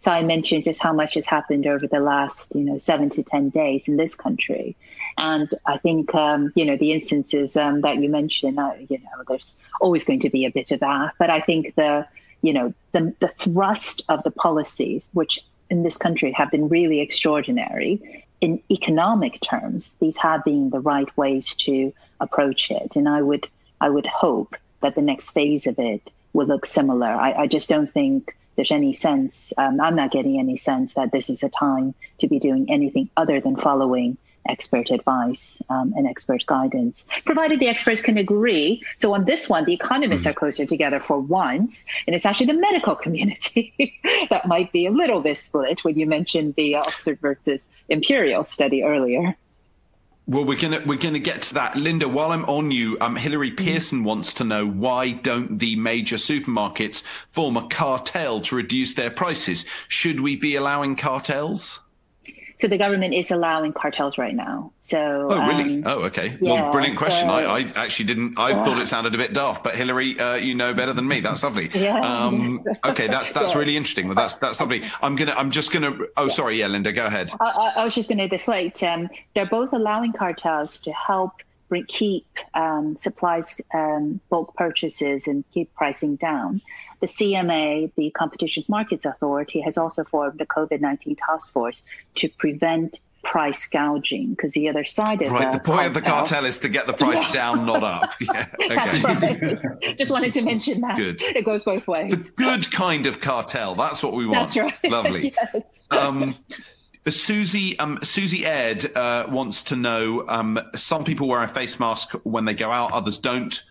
So I mentioned just how much has happened over the last, you know, seven to ten days in this country, and I think, um, you know, the instances um, that you mentioned, uh, you know, there's always going to be a bit of that. But I think the, you know, the the thrust of the policies, which in this country have been really extraordinary, in economic terms, these have been the right ways to approach it. And I would I would hope that the next phase of it will look similar. I, I just don't think there's any sense. Um, I'm not getting any sense that this is a time to be doing anything other than following expert advice um, and expert guidance, provided the experts can agree. So on this one, the economists mm. are closer together for once, and it's actually the medical [LAUGHS] community that might be a little bit split when you mentioned the Oxford versus Imperial study earlier. Well, we're gonna we're gonna get to that, Linda. While I'm on you, um, Hillary mm-hmm. Pearson wants to know why don't the major supermarkets form a cartel to reduce their prices? Should we be allowing cartels? So the government is allowing cartels right now. So oh really? Um, oh okay. Yeah, well, brilliant question. So, I, I, actually didn't. I yeah. thought it sounded a bit daft, but Hillary, uh, you know better than me. That's lovely. [LAUGHS] yeah. Um, okay, that's that's yeah. really interesting. Well, that's that's lovely. I'm gonna. I'm just gonna. Oh, sorry. Yeah, Linda, go ahead. I, I was just gonna deflate. Um, they're both allowing cartels to help bring, keep um, supplies um, bulk purchases and keep pricing down. The CMA, the Competitions Markets Authority, has also formed a COVID 19 task force to prevent price gouging because the other side of right. The, the point cartel, of the cartel is to get the price yeah. down, not up. [LAUGHS] Yeah. Okay. That's right. Just wanted to mention that. Good. It goes both ways. The good kind of cartel. That's what we want. That's right. Lovely. [LAUGHS] yes. Um, Susie, um, Susie Ed uh, wants to know. Um, some people wear a face mask when they go out, others don't.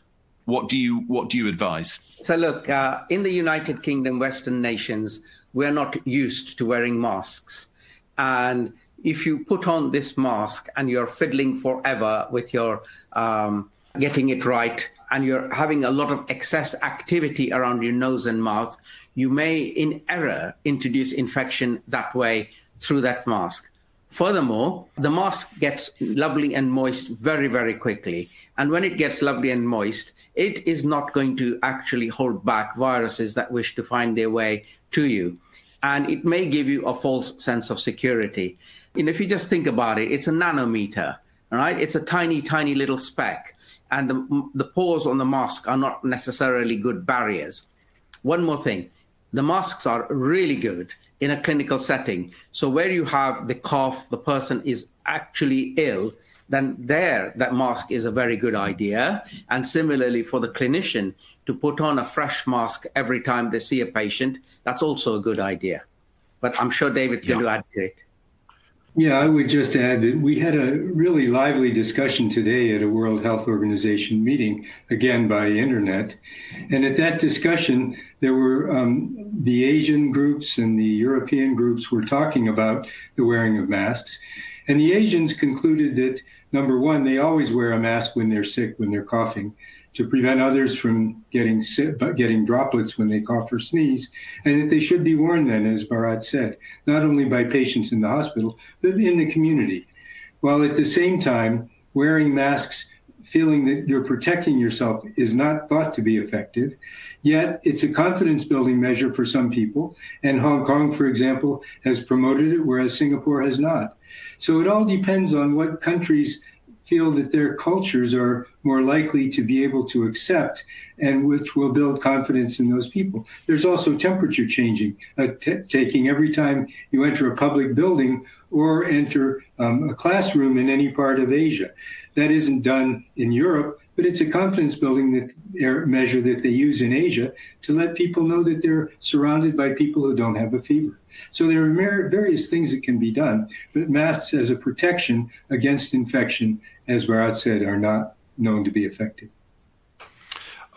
What do you What do you advise? So, look, uh, in the United Kingdom, Western nations, we're not used to wearing masks, and if you put on this mask and you're fiddling forever with your um, getting it right, and you're having a lot of excess activity around your nose and mouth, you may, in error, introduce infection that way through that mask. Furthermore, the mask gets lovely and moist very, very quickly. And when it gets lovely and moist, it is not going to actually hold back viruses that wish to find their way to you. And it may give you a false sense of security. And if you just think about it, it's a nanometer, right? It's a tiny, tiny little speck. And the, the pores on the mask are not necessarily good barriers. One more thing the masks are really good in a clinical setting. So where you have the cough, the person is actually ill, then there that mask is a very good idea. And similarly for the clinician to put on a fresh mask every time they see a patient, that's also a good idea. But I'm sure David's yeah. going to add to it. Yeah, I would just add that we had a really lively discussion today at a World Health Organization meeting, again by internet. And at that discussion, there were um, the Asian groups and the European groups were talking about the wearing of masks. And the Asians concluded that number one, they always wear a mask when they're sick, when they're coughing to prevent others from getting sick, getting droplets when they cough or sneeze, and that they should be worn then, as Bharat said, not only by patients in the hospital, but in the community. While at the same time, wearing masks, feeling that you're protecting yourself is not thought to be effective. Yet it's a confidence building measure for some people. And Hong Kong, for example, has promoted it, whereas Singapore has not. So it all depends on what countries feel that their cultures are more likely to be able to accept and which will build confidence in those people. There's also temperature changing, uh, t- taking every time you enter a public building or enter um, a classroom in any part of Asia. That isn't done in Europe, but it's a confidence building that measure that they use in Asia to let people know that they're surrounded by people who don't have a fever. So there are various things that can be done, but masks as a protection against infection, as Bharat said, are not known to be effective.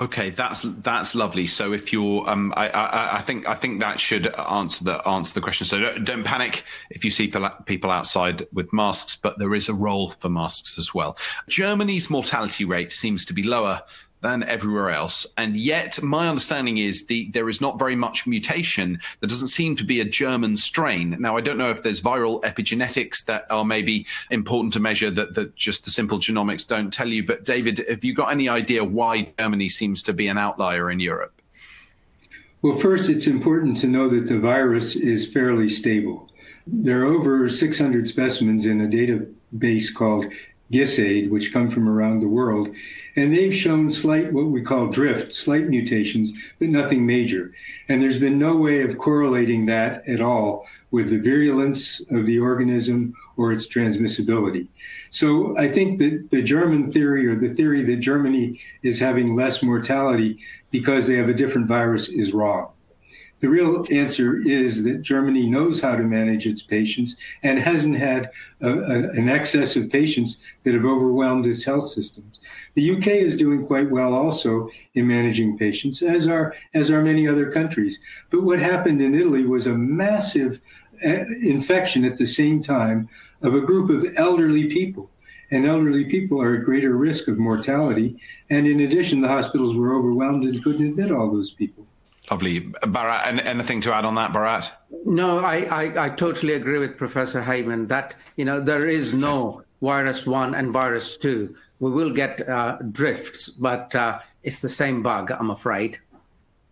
Okay, that's that's lovely. So if you're, um, I, I, I, think I think that should answer the answer the question. So don't, don't, panic if you see people outside with masks, but there is a role for masks as well. Germany's mortality rate seems to be lower than everywhere else. And yet, my understanding is the there is not very much mutation. There doesn't seem to be a German strain. Now, I don't know if there's viral epigenetics that are maybe important to measure that, that just the simple genomics don't tell you. But David, have you got any idea why Germany seems to be an outlier in Europe? Well, first, it's important to know that the virus is fairly stable. There are over 600 specimens in a database called GISAID, which come from around the world. And they've shown slight, what we call drift, slight mutations, but nothing major. And there's been no way of correlating that at all with the virulence of the organism or its transmissibility. So I think that the German theory or the theory that Germany is having less mortality because they have a different virus is wrong. The real answer is that Germany knows how to manage its patients and hasn't had a, a, an excess of patients that have overwhelmed its health systems. The UK is doing quite well also in managing patients, as are as are many other countries. But what happened in Italy was a massive uh, infection at the same time of a group of elderly people. And elderly people are at greater risk of mortality. And in addition, the hospitals were overwhelmed and couldn't admit all those people. Lovely. Bharat, anything to add on that, Bharat? No, I, I, I, totally agree with Professor Heymann that, you know, there is no virus one and virus two. We will get uh, drifts, but uh, it's the same bug, I'm afraid.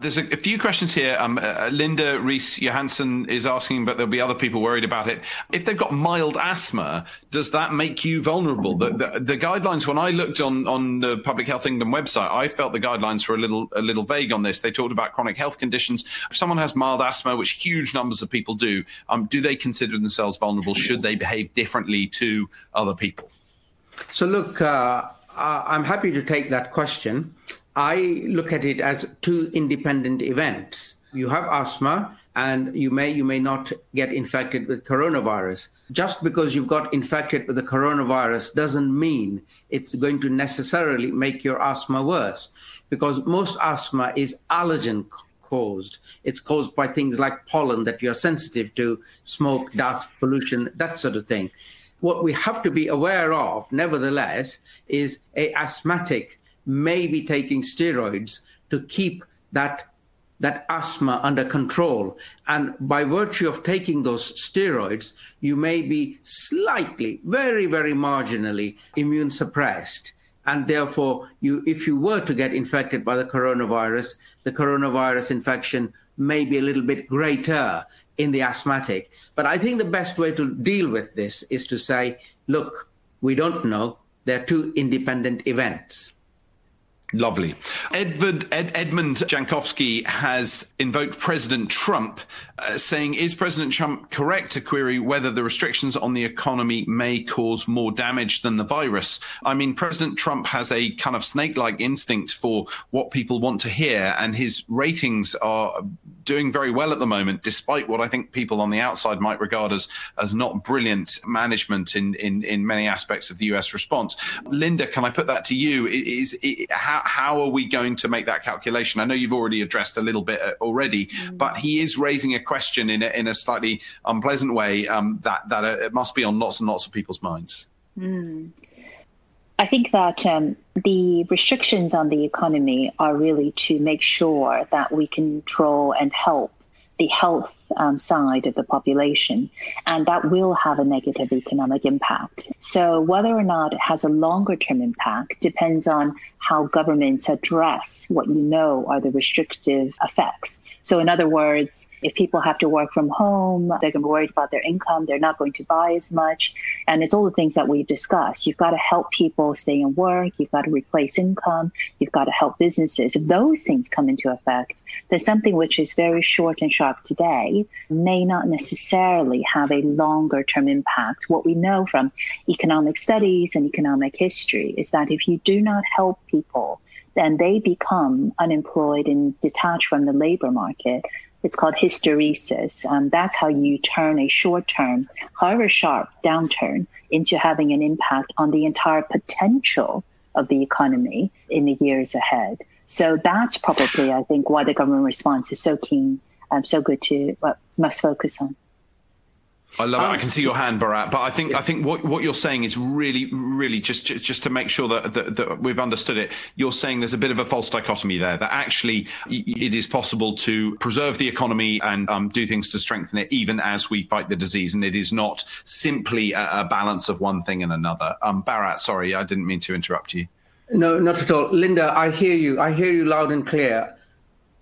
There's a, a, few questions here. Um, uh, Linda Reese Johansson is asking, but there'll be other people worried about it. If they've got mild asthma, does that make you vulnerable? The, the, the, guidelines, when I looked on, on the Public Health England website, I felt the guidelines were a little a little vague on this. They talked about chronic health conditions. If someone has mild asthma, which huge numbers of people do, um, do they consider themselves vulnerable? Should they behave differently to other people? So, look, uh, I'm happy to take that question. I look at it as two independent events. You have asthma and you may you may not get infected with coronavirus. Just because you've got infected with the coronavirus doesn't mean it's going to necessarily make your asthma worse because most asthma is allergen caused. It's caused by things like pollen that you're sensitive to, smoke, dust, pollution, that sort of thing. What we have to be aware of, nevertheless, is a asthmatic may be taking steroids to keep that that asthma under control. And by virtue of taking those steroids, you may be slightly, very, very marginally immune suppressed. And therefore, you, if you were to get infected by the coronavirus, the coronavirus infection may be a little bit greater in the asthmatic. But I think the best way to deal with this is to say, look, we don't know. They're two independent events. Lovely. Edward, Ed, Edmund Jankowski has invoked President Trump, uh, saying, Is President Trump correct to query whether the restrictions on the economy may cause more damage than the virus? I mean, President Trump has a kind of snake like instinct for what people want to hear, and his ratings are doing very well at the moment, despite what I think people on the outside might regard as, as not brilliant management in, in, in many aspects of the US response. Linda, can I put that to you? Is, is how how, are we going to make that calculation? I know you've already addressed a little bit uh, already, mm. but he is raising a question in a, in a slightly unpleasant way um, that that uh, it must be on lots and lots of people's minds. Mm. I think that um, the restrictions on the economy are really to make sure that we control and help the health um, side of the population, and that will have a negative economic impact. So, whether or not it has a longer term impact depends on how governments address what you know are the restrictive effects. So, in other words, if people have to work from home, they're going to be worried about their income, they're not going to buy as much. And it's all the things that we've discussed. You've got to help people stay in work, you've got to replace income, you've got to help businesses. If those things come into effect, then something which is very short and sharp today may not necessarily have a longer term impact. What we know from economic studies and economic history is that if you do not help people, then they become unemployed and detached from the labor market. It's called hysteresis. Um, that's how you turn a short term, however sharp downturn into having an impact on the entire potential of the economy in the years ahead. So that's probably, I think, why the government response is so keen, um, so good to uh, must focus on. I love um, it. I can see your hand, Bharat. But I think I think what, what you're saying is really, really just just to make sure that, that, that we've understood it. You're saying there's a bit of a false dichotomy there. That actually it is possible to preserve the economy and um, do things to strengthen it, even as we fight the disease, and it is not simply a, a balance of one thing and another. Um, Bharat, sorry, I didn't mean to interrupt you. No, not at all, Linda. I hear you. I hear you loud and clear.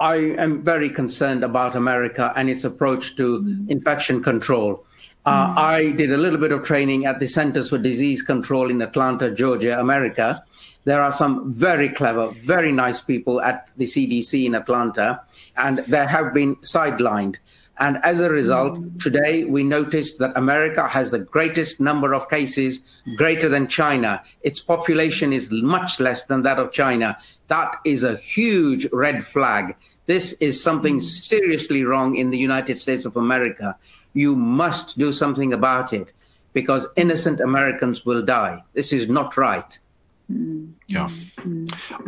I am very concerned about America and its approach to infection control. Uh, mm. I did a little bit of training at the Centers for Disease Control in Atlanta, Georgia, America. There are some very clever, very nice people at the CDC in Atlanta, and they have been sidelined. And as a result, mm. today we noticed that America has the greatest number of cases, greater than China. Its population is much less than that of China. That is a huge red flag. This is something seriously wrong in the United States of America you must do something about it because innocent Americans will die. This is not right. Hmm. Yeah,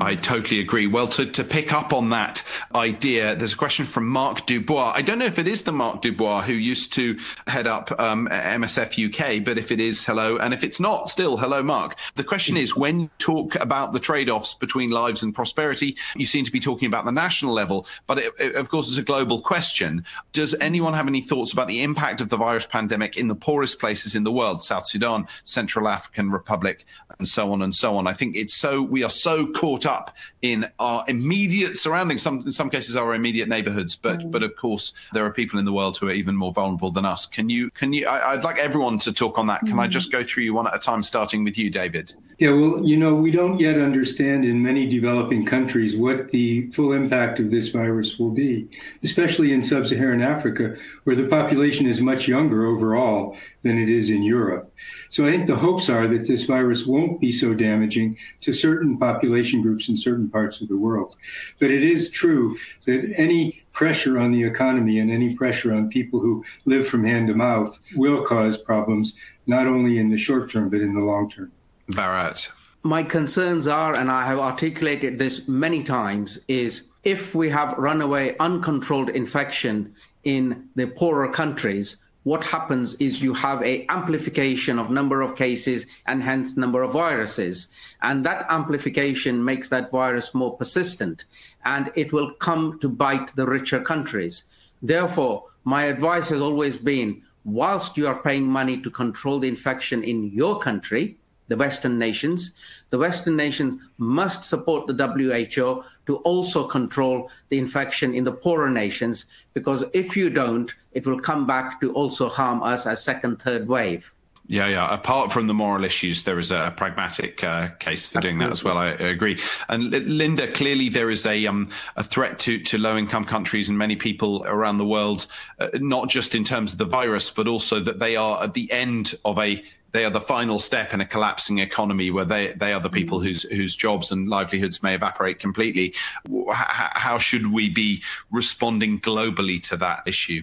I totally agree. Well, to, to pick up on that idea, there's a question from Mark Dubois. I don't know if it is the Mark Dubois who used to head up um, MSF UK, but if it is, hello. And if it's not, still, hello, Mark. The question is when you talk about the trade offs between lives and prosperity, you seem to be talking about the national level, but it, it, of course, it's a global question. Does anyone have any thoughts about the impact of the virus pandemic in the poorest places in the world, South Sudan, Central African Republic, and so on and so on? I think it's so we are so caught up in our immediate surroundings. Some in some cases our immediate neighbourhoods, but mm. but of course there are people in the world who are even more vulnerable than us. Can you can you? I, would like everyone to talk on that. Can mm. I just go through you one at a time, starting with you, David? Yeah, well, you know, we don't yet understand in many developing countries what the full impact of this virus will be, especially in sub-Saharan Africa, where the population is much younger overall than it is in Europe. So I think the hopes are that this virus won't be so damaging to certain population groups in certain parts of the world. But it is true that any pressure on the economy and any pressure on people who live from hand to mouth will cause problems, not only in the short term, but in the long term. Bharat. My concerns are, and I have articulated this many times, is if we have runaway uncontrolled infection in the poorer countries, what happens is you have a amplification of number of cases and hence number of viruses. And that amplification makes that virus more persistent and it will come to bite the richer countries. Therefore my advice has always been whilst you are paying money to control the infection in your country the Western nations. The Western nations must support the WHO to also control the infection in the poorer nations, because if you don't, it will come back to also harm us as second, third wave. Yeah, yeah. Apart from the moral issues, there is a pragmatic uh, case for doing that as well. I agree. And Linda, clearly there is a um, a threat to to low income countries and many people around the world, uh, not just in terms of the virus, but also that they are at the end of a they are the final step in a collapsing economy where they, they are the people mm. whose whose jobs and livelihoods may evaporate completely. How should we be responding globally to that issue?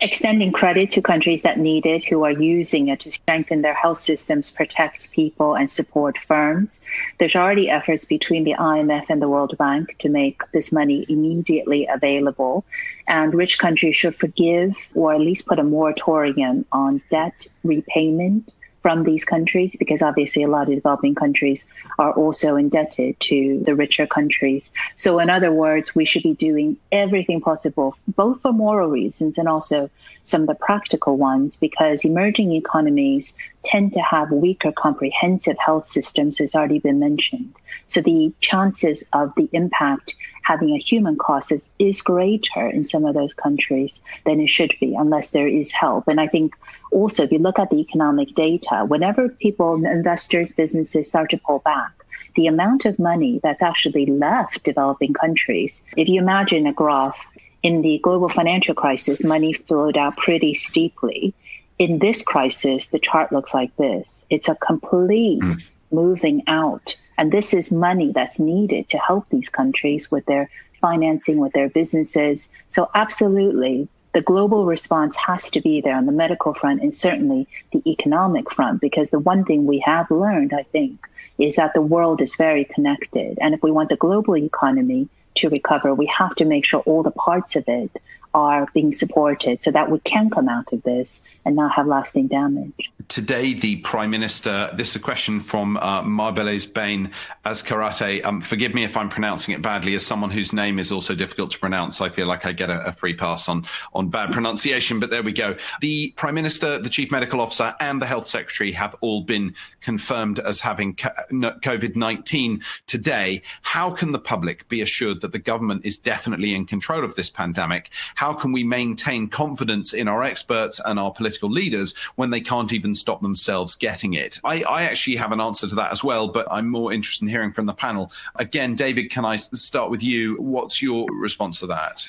Extending credit to countries that need it, who are using it to strengthen their health systems, protect people, and support firms. There's already efforts between the IMF and the World Bank to make this money immediately available. And rich countries should forgive or at least put a moratorium on debt repayment from these countries because obviously a lot of developing countries are also indebted to the richer countries. So, in other words, we should be doing everything possible, both for moral reasons and also some of the practical ones, because emerging economies tend to have weaker comprehensive health systems, as already been mentioned. So, the chances of the impact having a human cost is, is greater in some of those countries than it should be unless there is help. And I think also, if you look at the economic data, whenever people, investors, businesses start to pull back, the amount of money that's actually left developing countries, if you imagine a graph, in the global financial crisis, money flowed out pretty steeply. In this crisis, the chart looks like this. It's a complete mm. moving out and this is money that's needed to help these countries with their financing, with their businesses. So, absolutely, the global response has to be there on the medical front and certainly the economic front, because the one thing we have learned, I think, is that the world is very connected. And if we want the global economy to recover, we have to make sure all the parts of it are being supported so that we can come out of this and not have lasting damage. Today, the Prime Minister, this is a question from uh, Marbeles Bain as Karate. Um, forgive me if I'm pronouncing it badly. As someone whose name is also difficult to pronounce, I feel like I get a, a free pass on, on bad pronunciation, but there we go. The Prime Minister, the Chief Medical Officer, and the Health Secretary have all been confirmed as having COVID 19 today. How can the public be assured that the government is definitely in control of this pandemic? How can we maintain confidence in our experts and our political leaders when they can't even stop themselves getting it? I, I actually have an answer to that as well, but I'm more interested in hearing from the panel. Again, David, can I start with you? What's your response to that?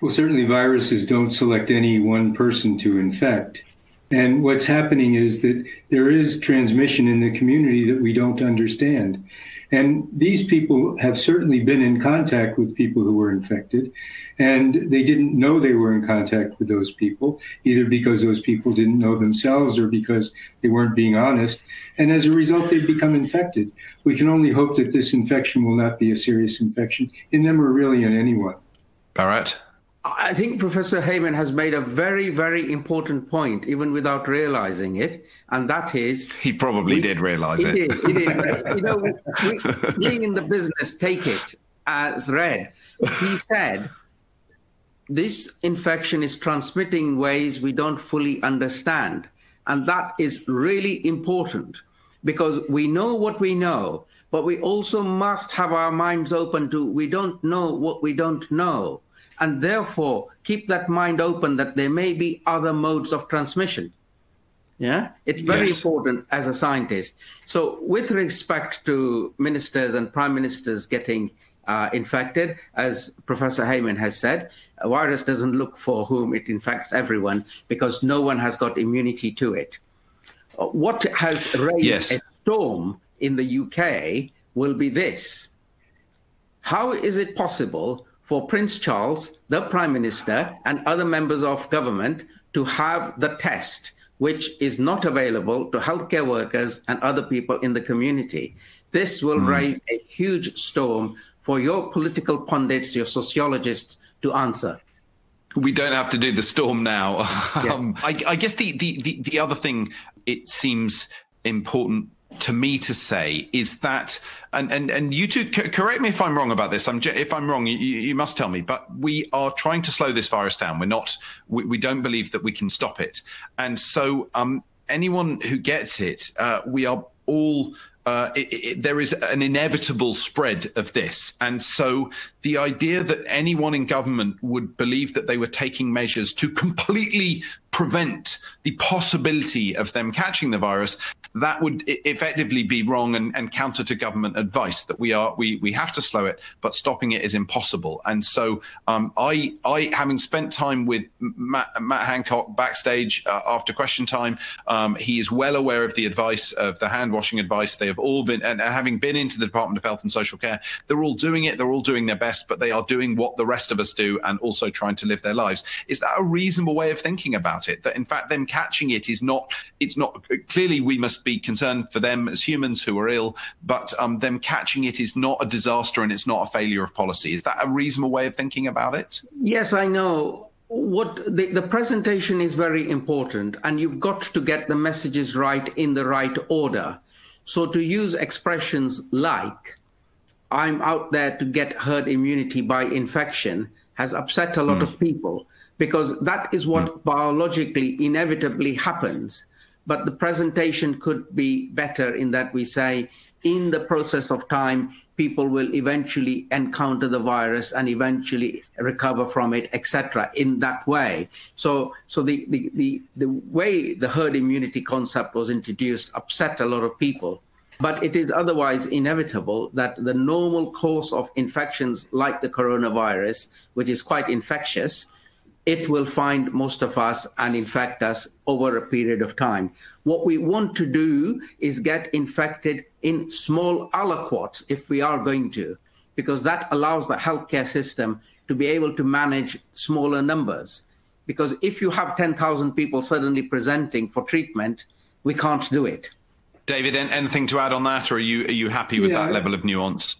Well, certainly viruses don't select any one person to infect. And what's happening is that there is transmission in the community that we don't understand. And these people have certainly been in contact with people who were infected, and they didn't know they were in contact with those people, either because those people didn't know themselves or because they weren't being honest. And as a result, they've become infected. We can only hope that this infection will not be a serious infection in them or really in anyone. Bharat? I think Professor Heymann has made a very, very important point, even without realizing it, and that is he probably we, did realize it. Did, he did. [LAUGHS] you know, we, we in the business take it as read. He said, "This infection is transmitting in ways we don't fully understand," and that is really important because we know what we know, but we also must have our minds open to we don't know what we don't know and therefore keep that mind open that there may be other modes of transmission. Yeah, it's very yes. important as a scientist. So, with respect to ministers and prime ministers getting uh, infected, as Professor Heymann has said, a virus doesn't look for whom it infects everyone because no one has got immunity to it. Uh, what has raised yes. a storm in the UK will be this How is it possible for Prince Charles, the Prime Minister, and other members of government to have the test, which is not available to healthcare workers and other people in the community. This will mm. raise a huge storm for your political pundits, your sociologists to answer. We don't have to do the storm now. Yeah. [LAUGHS] Um, I, I, guess the, the, the, the other thing it seems important to me to say is that, and and and you two correct me if I'm wrong about this. I'm if I'm wrong, you, you must tell me. But we are trying to slow this virus down. We're not. We, we don't believe that we can stop it. And so, um, anyone who gets it, uh, we are all uh, it, it, there is an inevitable spread of this. And so the idea that anyone in government would believe that they were taking measures to completely prevent the possibility of them catching the virus, that would effectively be wrong and, and, counter to government advice that we are we we have to slow it, but stopping it is impossible. And so um, I I having spent time with Matt, Matt Hancock backstage uh, after question time, um, he is well aware of the advice of the hand washing advice. They have all been and having been into the Department of Health and Social Care, they're all doing it. They're all doing their best, but they are doing what the rest of us do and also trying to live their lives. Is that a reasonable way of thinking about it? That in fact them catching it is not it's not clearly we must be concerned for them as humans who are ill, but um, them catching it is not a disaster and it's not a failure of policy. Is that a reasonable way of thinking about it? Yes, I know. what the, the presentation is very important, and you've got to get the messages right in the right order. So to use expressions like "I'm out there to get herd immunity by infection" has upset a lot mm. of people because that is what mm. biologically inevitably happens. But the presentation could be better in that we say, in the process of time, people will eventually encounter the virus and eventually recover from it, etc. In that way, so so the, the the the way the herd immunity concept was introduced upset a lot of people. But it is otherwise inevitable that the normal course of infections, like the coronavirus, which is quite infectious, it will find most of us and infect us over a period of time. What we want to do is get infected in small aliquots if we are going to, because that allows the healthcare system to be able to manage smaller numbers. Because if you have 10,000 people suddenly presenting for treatment, we can't do it. David, anything to add on that, or are you are you happy with yeah, that level of nuance?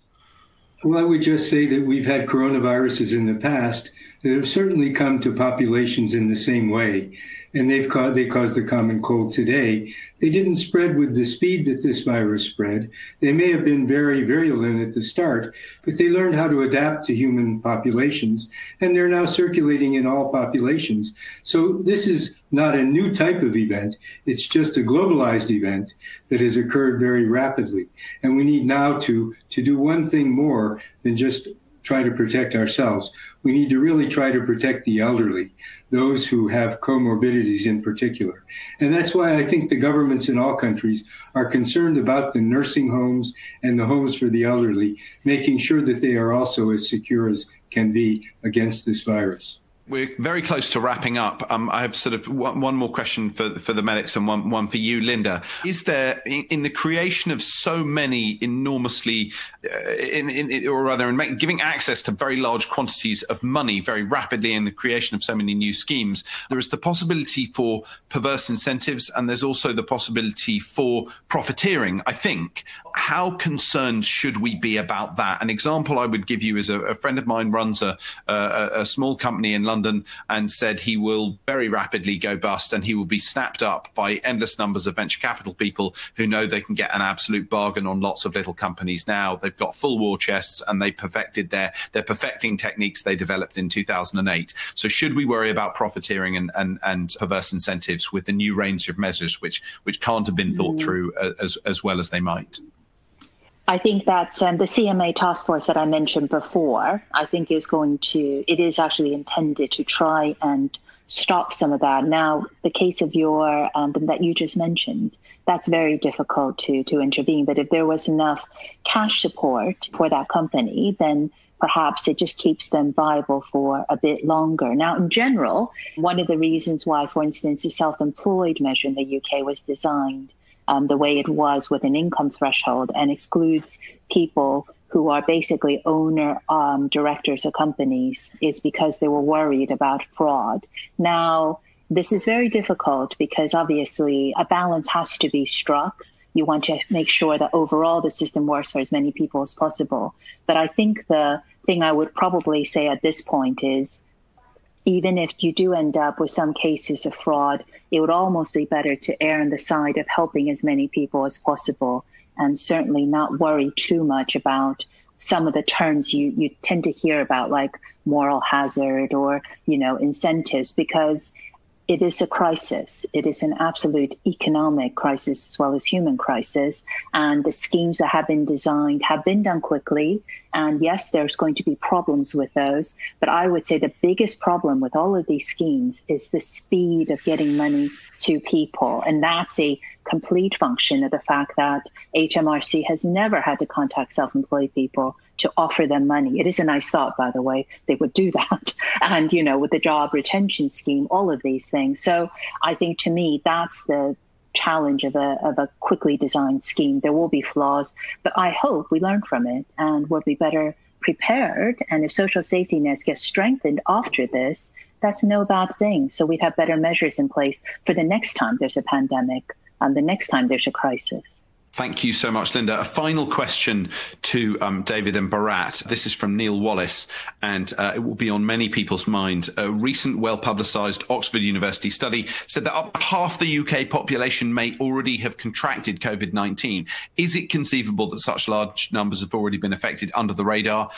Well, I would just say that we've had coronaviruses in the past that have certainly come to populations in the same way and they've they caused the common cold today. They didn't spread with the speed that this virus spread. They may have been very virulent at the start, but they learned how to adapt to human populations, and they're now circulating in all populations. So this is not a new type of event. It's just a globalized event that has occurred very rapidly. And we need now to, to do one thing more than just try to protect ourselves. We need to really try to protect the elderly, those who have comorbidities in particular. And that's why I think the governments in all countries are concerned about the nursing homes and the homes for the elderly, making sure that they are also as secure as can be against this virus we're very close to wrapping up. Um, I have sort of one, one, more question for for the medics and one one for you, Linda. Is there in, in the creation of so many enormously, uh, in, in, or rather, in make, giving access to very large quantities of money very rapidly in the creation of so many new schemes, there is the possibility for perverse incentives, and there's also the possibility for profiteering. I think. How concerned should we be about that? An example I would give you is a, a friend of mine runs a, a, a small company in London London and said he will very rapidly go bust and he will be snapped up by endless numbers of venture capital people who know they can get an absolute bargain on lots of little companies now. They've got full war chests and they perfected their they're perfecting techniques they developed in 2008. So should we worry about profiteering and, and, and perverse incentives with the new range of measures which which can't have been thought mm. through as as well as they might? I think that um, the CMA task force that I mentioned before, I think is going to, it is actually intended to try and stop some of that. Now, the case of your um, that you just mentioned, that's very difficult to to intervene. But if there was enough cash support for that company, then perhaps it just keeps them viable for a bit longer. Now, in general, one of the reasons why, for instance, the self-employed measure in the UK was designed um, the way it was with an income threshold and excludes people who are basically owner um, directors of companies is because they were worried about fraud. Now, this is very difficult because obviously a balance has to be struck. You want to make sure that overall the system works for as many people as possible. But I think the thing I would probably say at this point is even if you do end up with some cases of fraud, it would almost be better to err on the side of helping as many people as possible and certainly not worry too much about some of the terms you, you tend to hear about like moral hazard or you know incentives because it is a crisis. It is an absolute economic crisis as well as human crisis. And the schemes that have been designed have been done quickly. And yes, there's going to be problems with those. But I would say the biggest problem with all of these schemes is the speed of getting money to people. And that's a complete function of the fact that HMRC has never had to contact self employed people to offer them money. It is a nice thought, by the way, they would do that. [LAUGHS] And, you know, with the job retention scheme, all of these things. So I think to me, that's the challenge of a, of a quickly designed scheme. There will be flaws, but I hope we learn from it and we'll be better prepared. And if social safety nets get strengthened after this, that's no bad thing. So we'd have better measures in place for the next time there's a pandemic, and the next time there's a crisis. Thank you so much, Linda. A final question to um, David and Bharat. This is from Neil Wallace, and uh, it will be on many people's minds. A recent well publicised Oxford University study said that up half the UK population may already have contracted COVID 19. Is it conceivable that such large numbers have already been affected under the radar?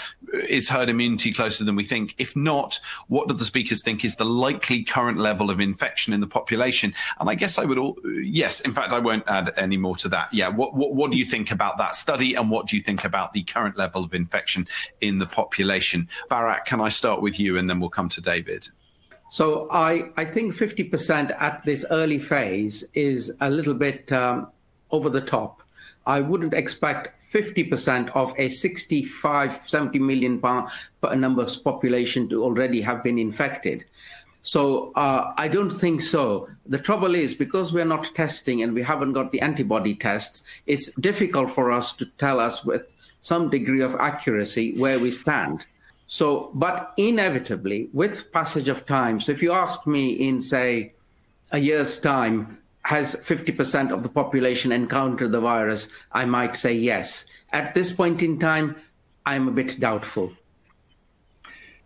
Is herd immunity closer than we think? If not, what do the speakers think is the likely current level of infection in the population? And I guess I would all, yes, in fact, I won't add any more to that. Yeah what, what, what do you think about that study and what do you think about the current level of infection in the population? Bharat, can I start with you and then we'll come to David? So I, I think 50% at this early phase is a little bit um, over the top. I wouldn't expect 50% of a 65, 70 million number of population to already have been infected. So uh, I don't think so. The trouble is because we're not testing and we haven't got the antibody tests, it's difficult for us to tell us with some degree of accuracy where we stand. So, but inevitably, with passage of time, so if you ask me in, say, a year's time, has 50% of the population encountered the virus? I might say yes. At this point in time, I'm a bit doubtful.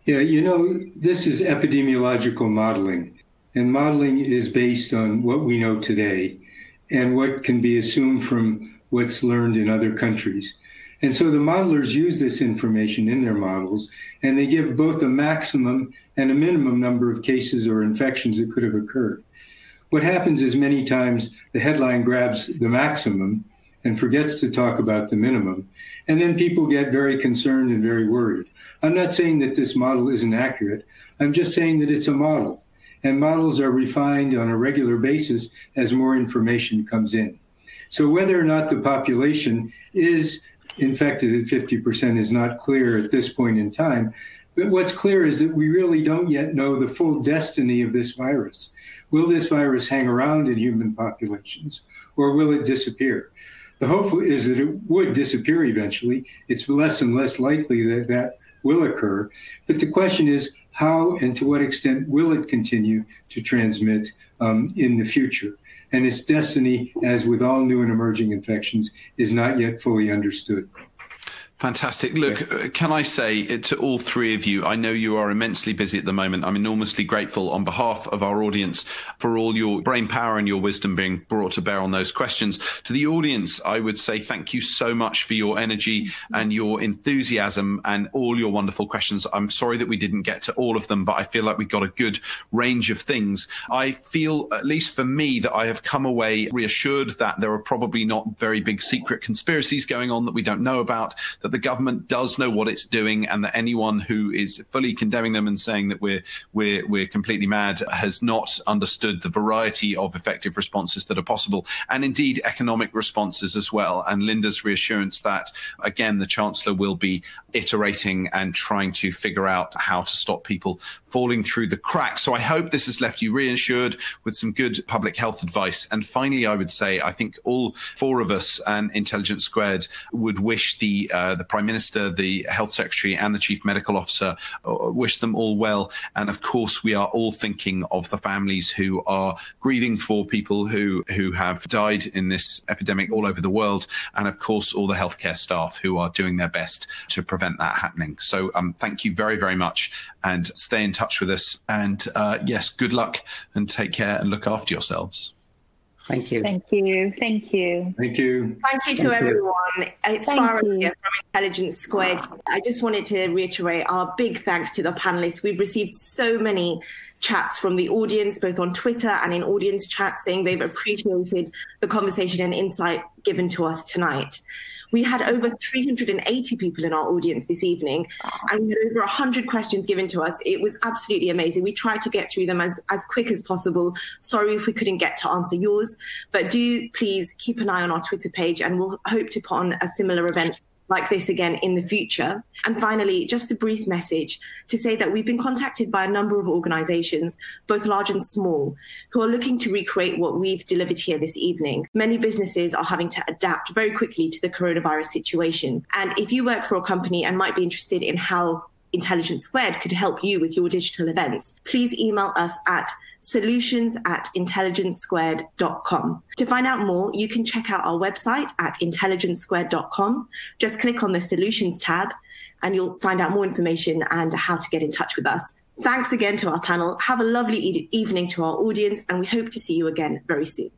Yeah, you know, this is epidemiological modeling, and modeling is based on what we know today and what can be assumed from what's learned in other countries. And so the modelers use this information in their models, and they give both a maximum and a minimum number of cases or infections that could have occurred. What happens is many times the headline grabs the maximum and forgets to talk about the minimum. And then people get very concerned and very worried. I'm not saying that this model isn't accurate. I'm just saying that it's a model. And models are refined on a regular basis as more information comes in. So whether or not the population is infected at 50% is not clear at this point in time. But what's clear is that we really don't yet know the full destiny of this virus. Will this virus hang around in human populations or will it disappear? The hope is that it would disappear eventually. It's less and less likely that that will occur. But the question is, how and to what extent will it continue to transmit um, in the future? And its destiny, as with all new and emerging infections, is not yet fully understood. Fantastic. Look, yeah. Uh, can I say to all three of you, I know you are immensely busy at the moment. I'm enormously grateful on behalf of our audience for all your brain power and your wisdom being brought to bear on those questions. To the audience, I would say thank you so much for your energy and your enthusiasm and all your wonderful questions. I'm sorry that we didn't get to all of them, but I feel like we got a good range of things. I feel, at least for me, that I have come away reassured that there are probably not very big secret conspiracies going on that we don't know about that the government does know what it's doing and that anyone who is fully condemning them and saying that we're we're we're completely mad has not understood the variety of effective responses that are possible and indeed economic responses as well. And Linda's reassurance that again the chancellor will be iterating and trying to figure out how to stop people falling through the cracks so I hope this has left you reassured with some good public health advice and finally I would say I think all four of us and intelligence squared would wish the uh, the Prime Minister, the Health Secretary, and the Chief Medical Officer. Uh, wish them all well. And of course, we are all thinking of the families who are grieving for people who, who have died in this epidemic all over the world. And of course, all the healthcare staff who are doing their best to prevent that happening. So um, thank you very, very much and stay in touch with us. And uh, yes, good luck and take care and look after yourselves. Thank you. Thank you. Thank you. Thank you. Thank you to Thank everyone. You. It's Farah here from Intelligence Squared. I just wanted to reiterate our big thanks to the panelists. We've received so many chats from the audience, both on Twitter and in audience chats, saying they've appreciated the conversation and insight given to us tonight. We had over 380 people in our audience this evening, and we had over 100 questions given to us. It was absolutely amazing. We tried to get through them as, as quick as possible. Sorry if we couldn't get to answer yours, but do please keep an eye on our Twitter page, and we'll hope to put on a similar event like this again in the future. And finally, just a brief message to say that we've been contacted by a number of organizations, both large and small, who are looking to recreate what we've delivered here this evening. Many businesses are having to adapt very quickly to the coronavirus situation. And if you work for a company and might be interested in how Intelligence Squared could help you with your digital events, please email us at solutions at intelligencesquared.com. To find out more, you can check out our website at intelligencesquared.com. Just click on the solutions tab and you'll find out more information and how to get in touch with us. Thanks again to our panel. Have a lovely e- evening to our audience, and we hope to see you again very soon.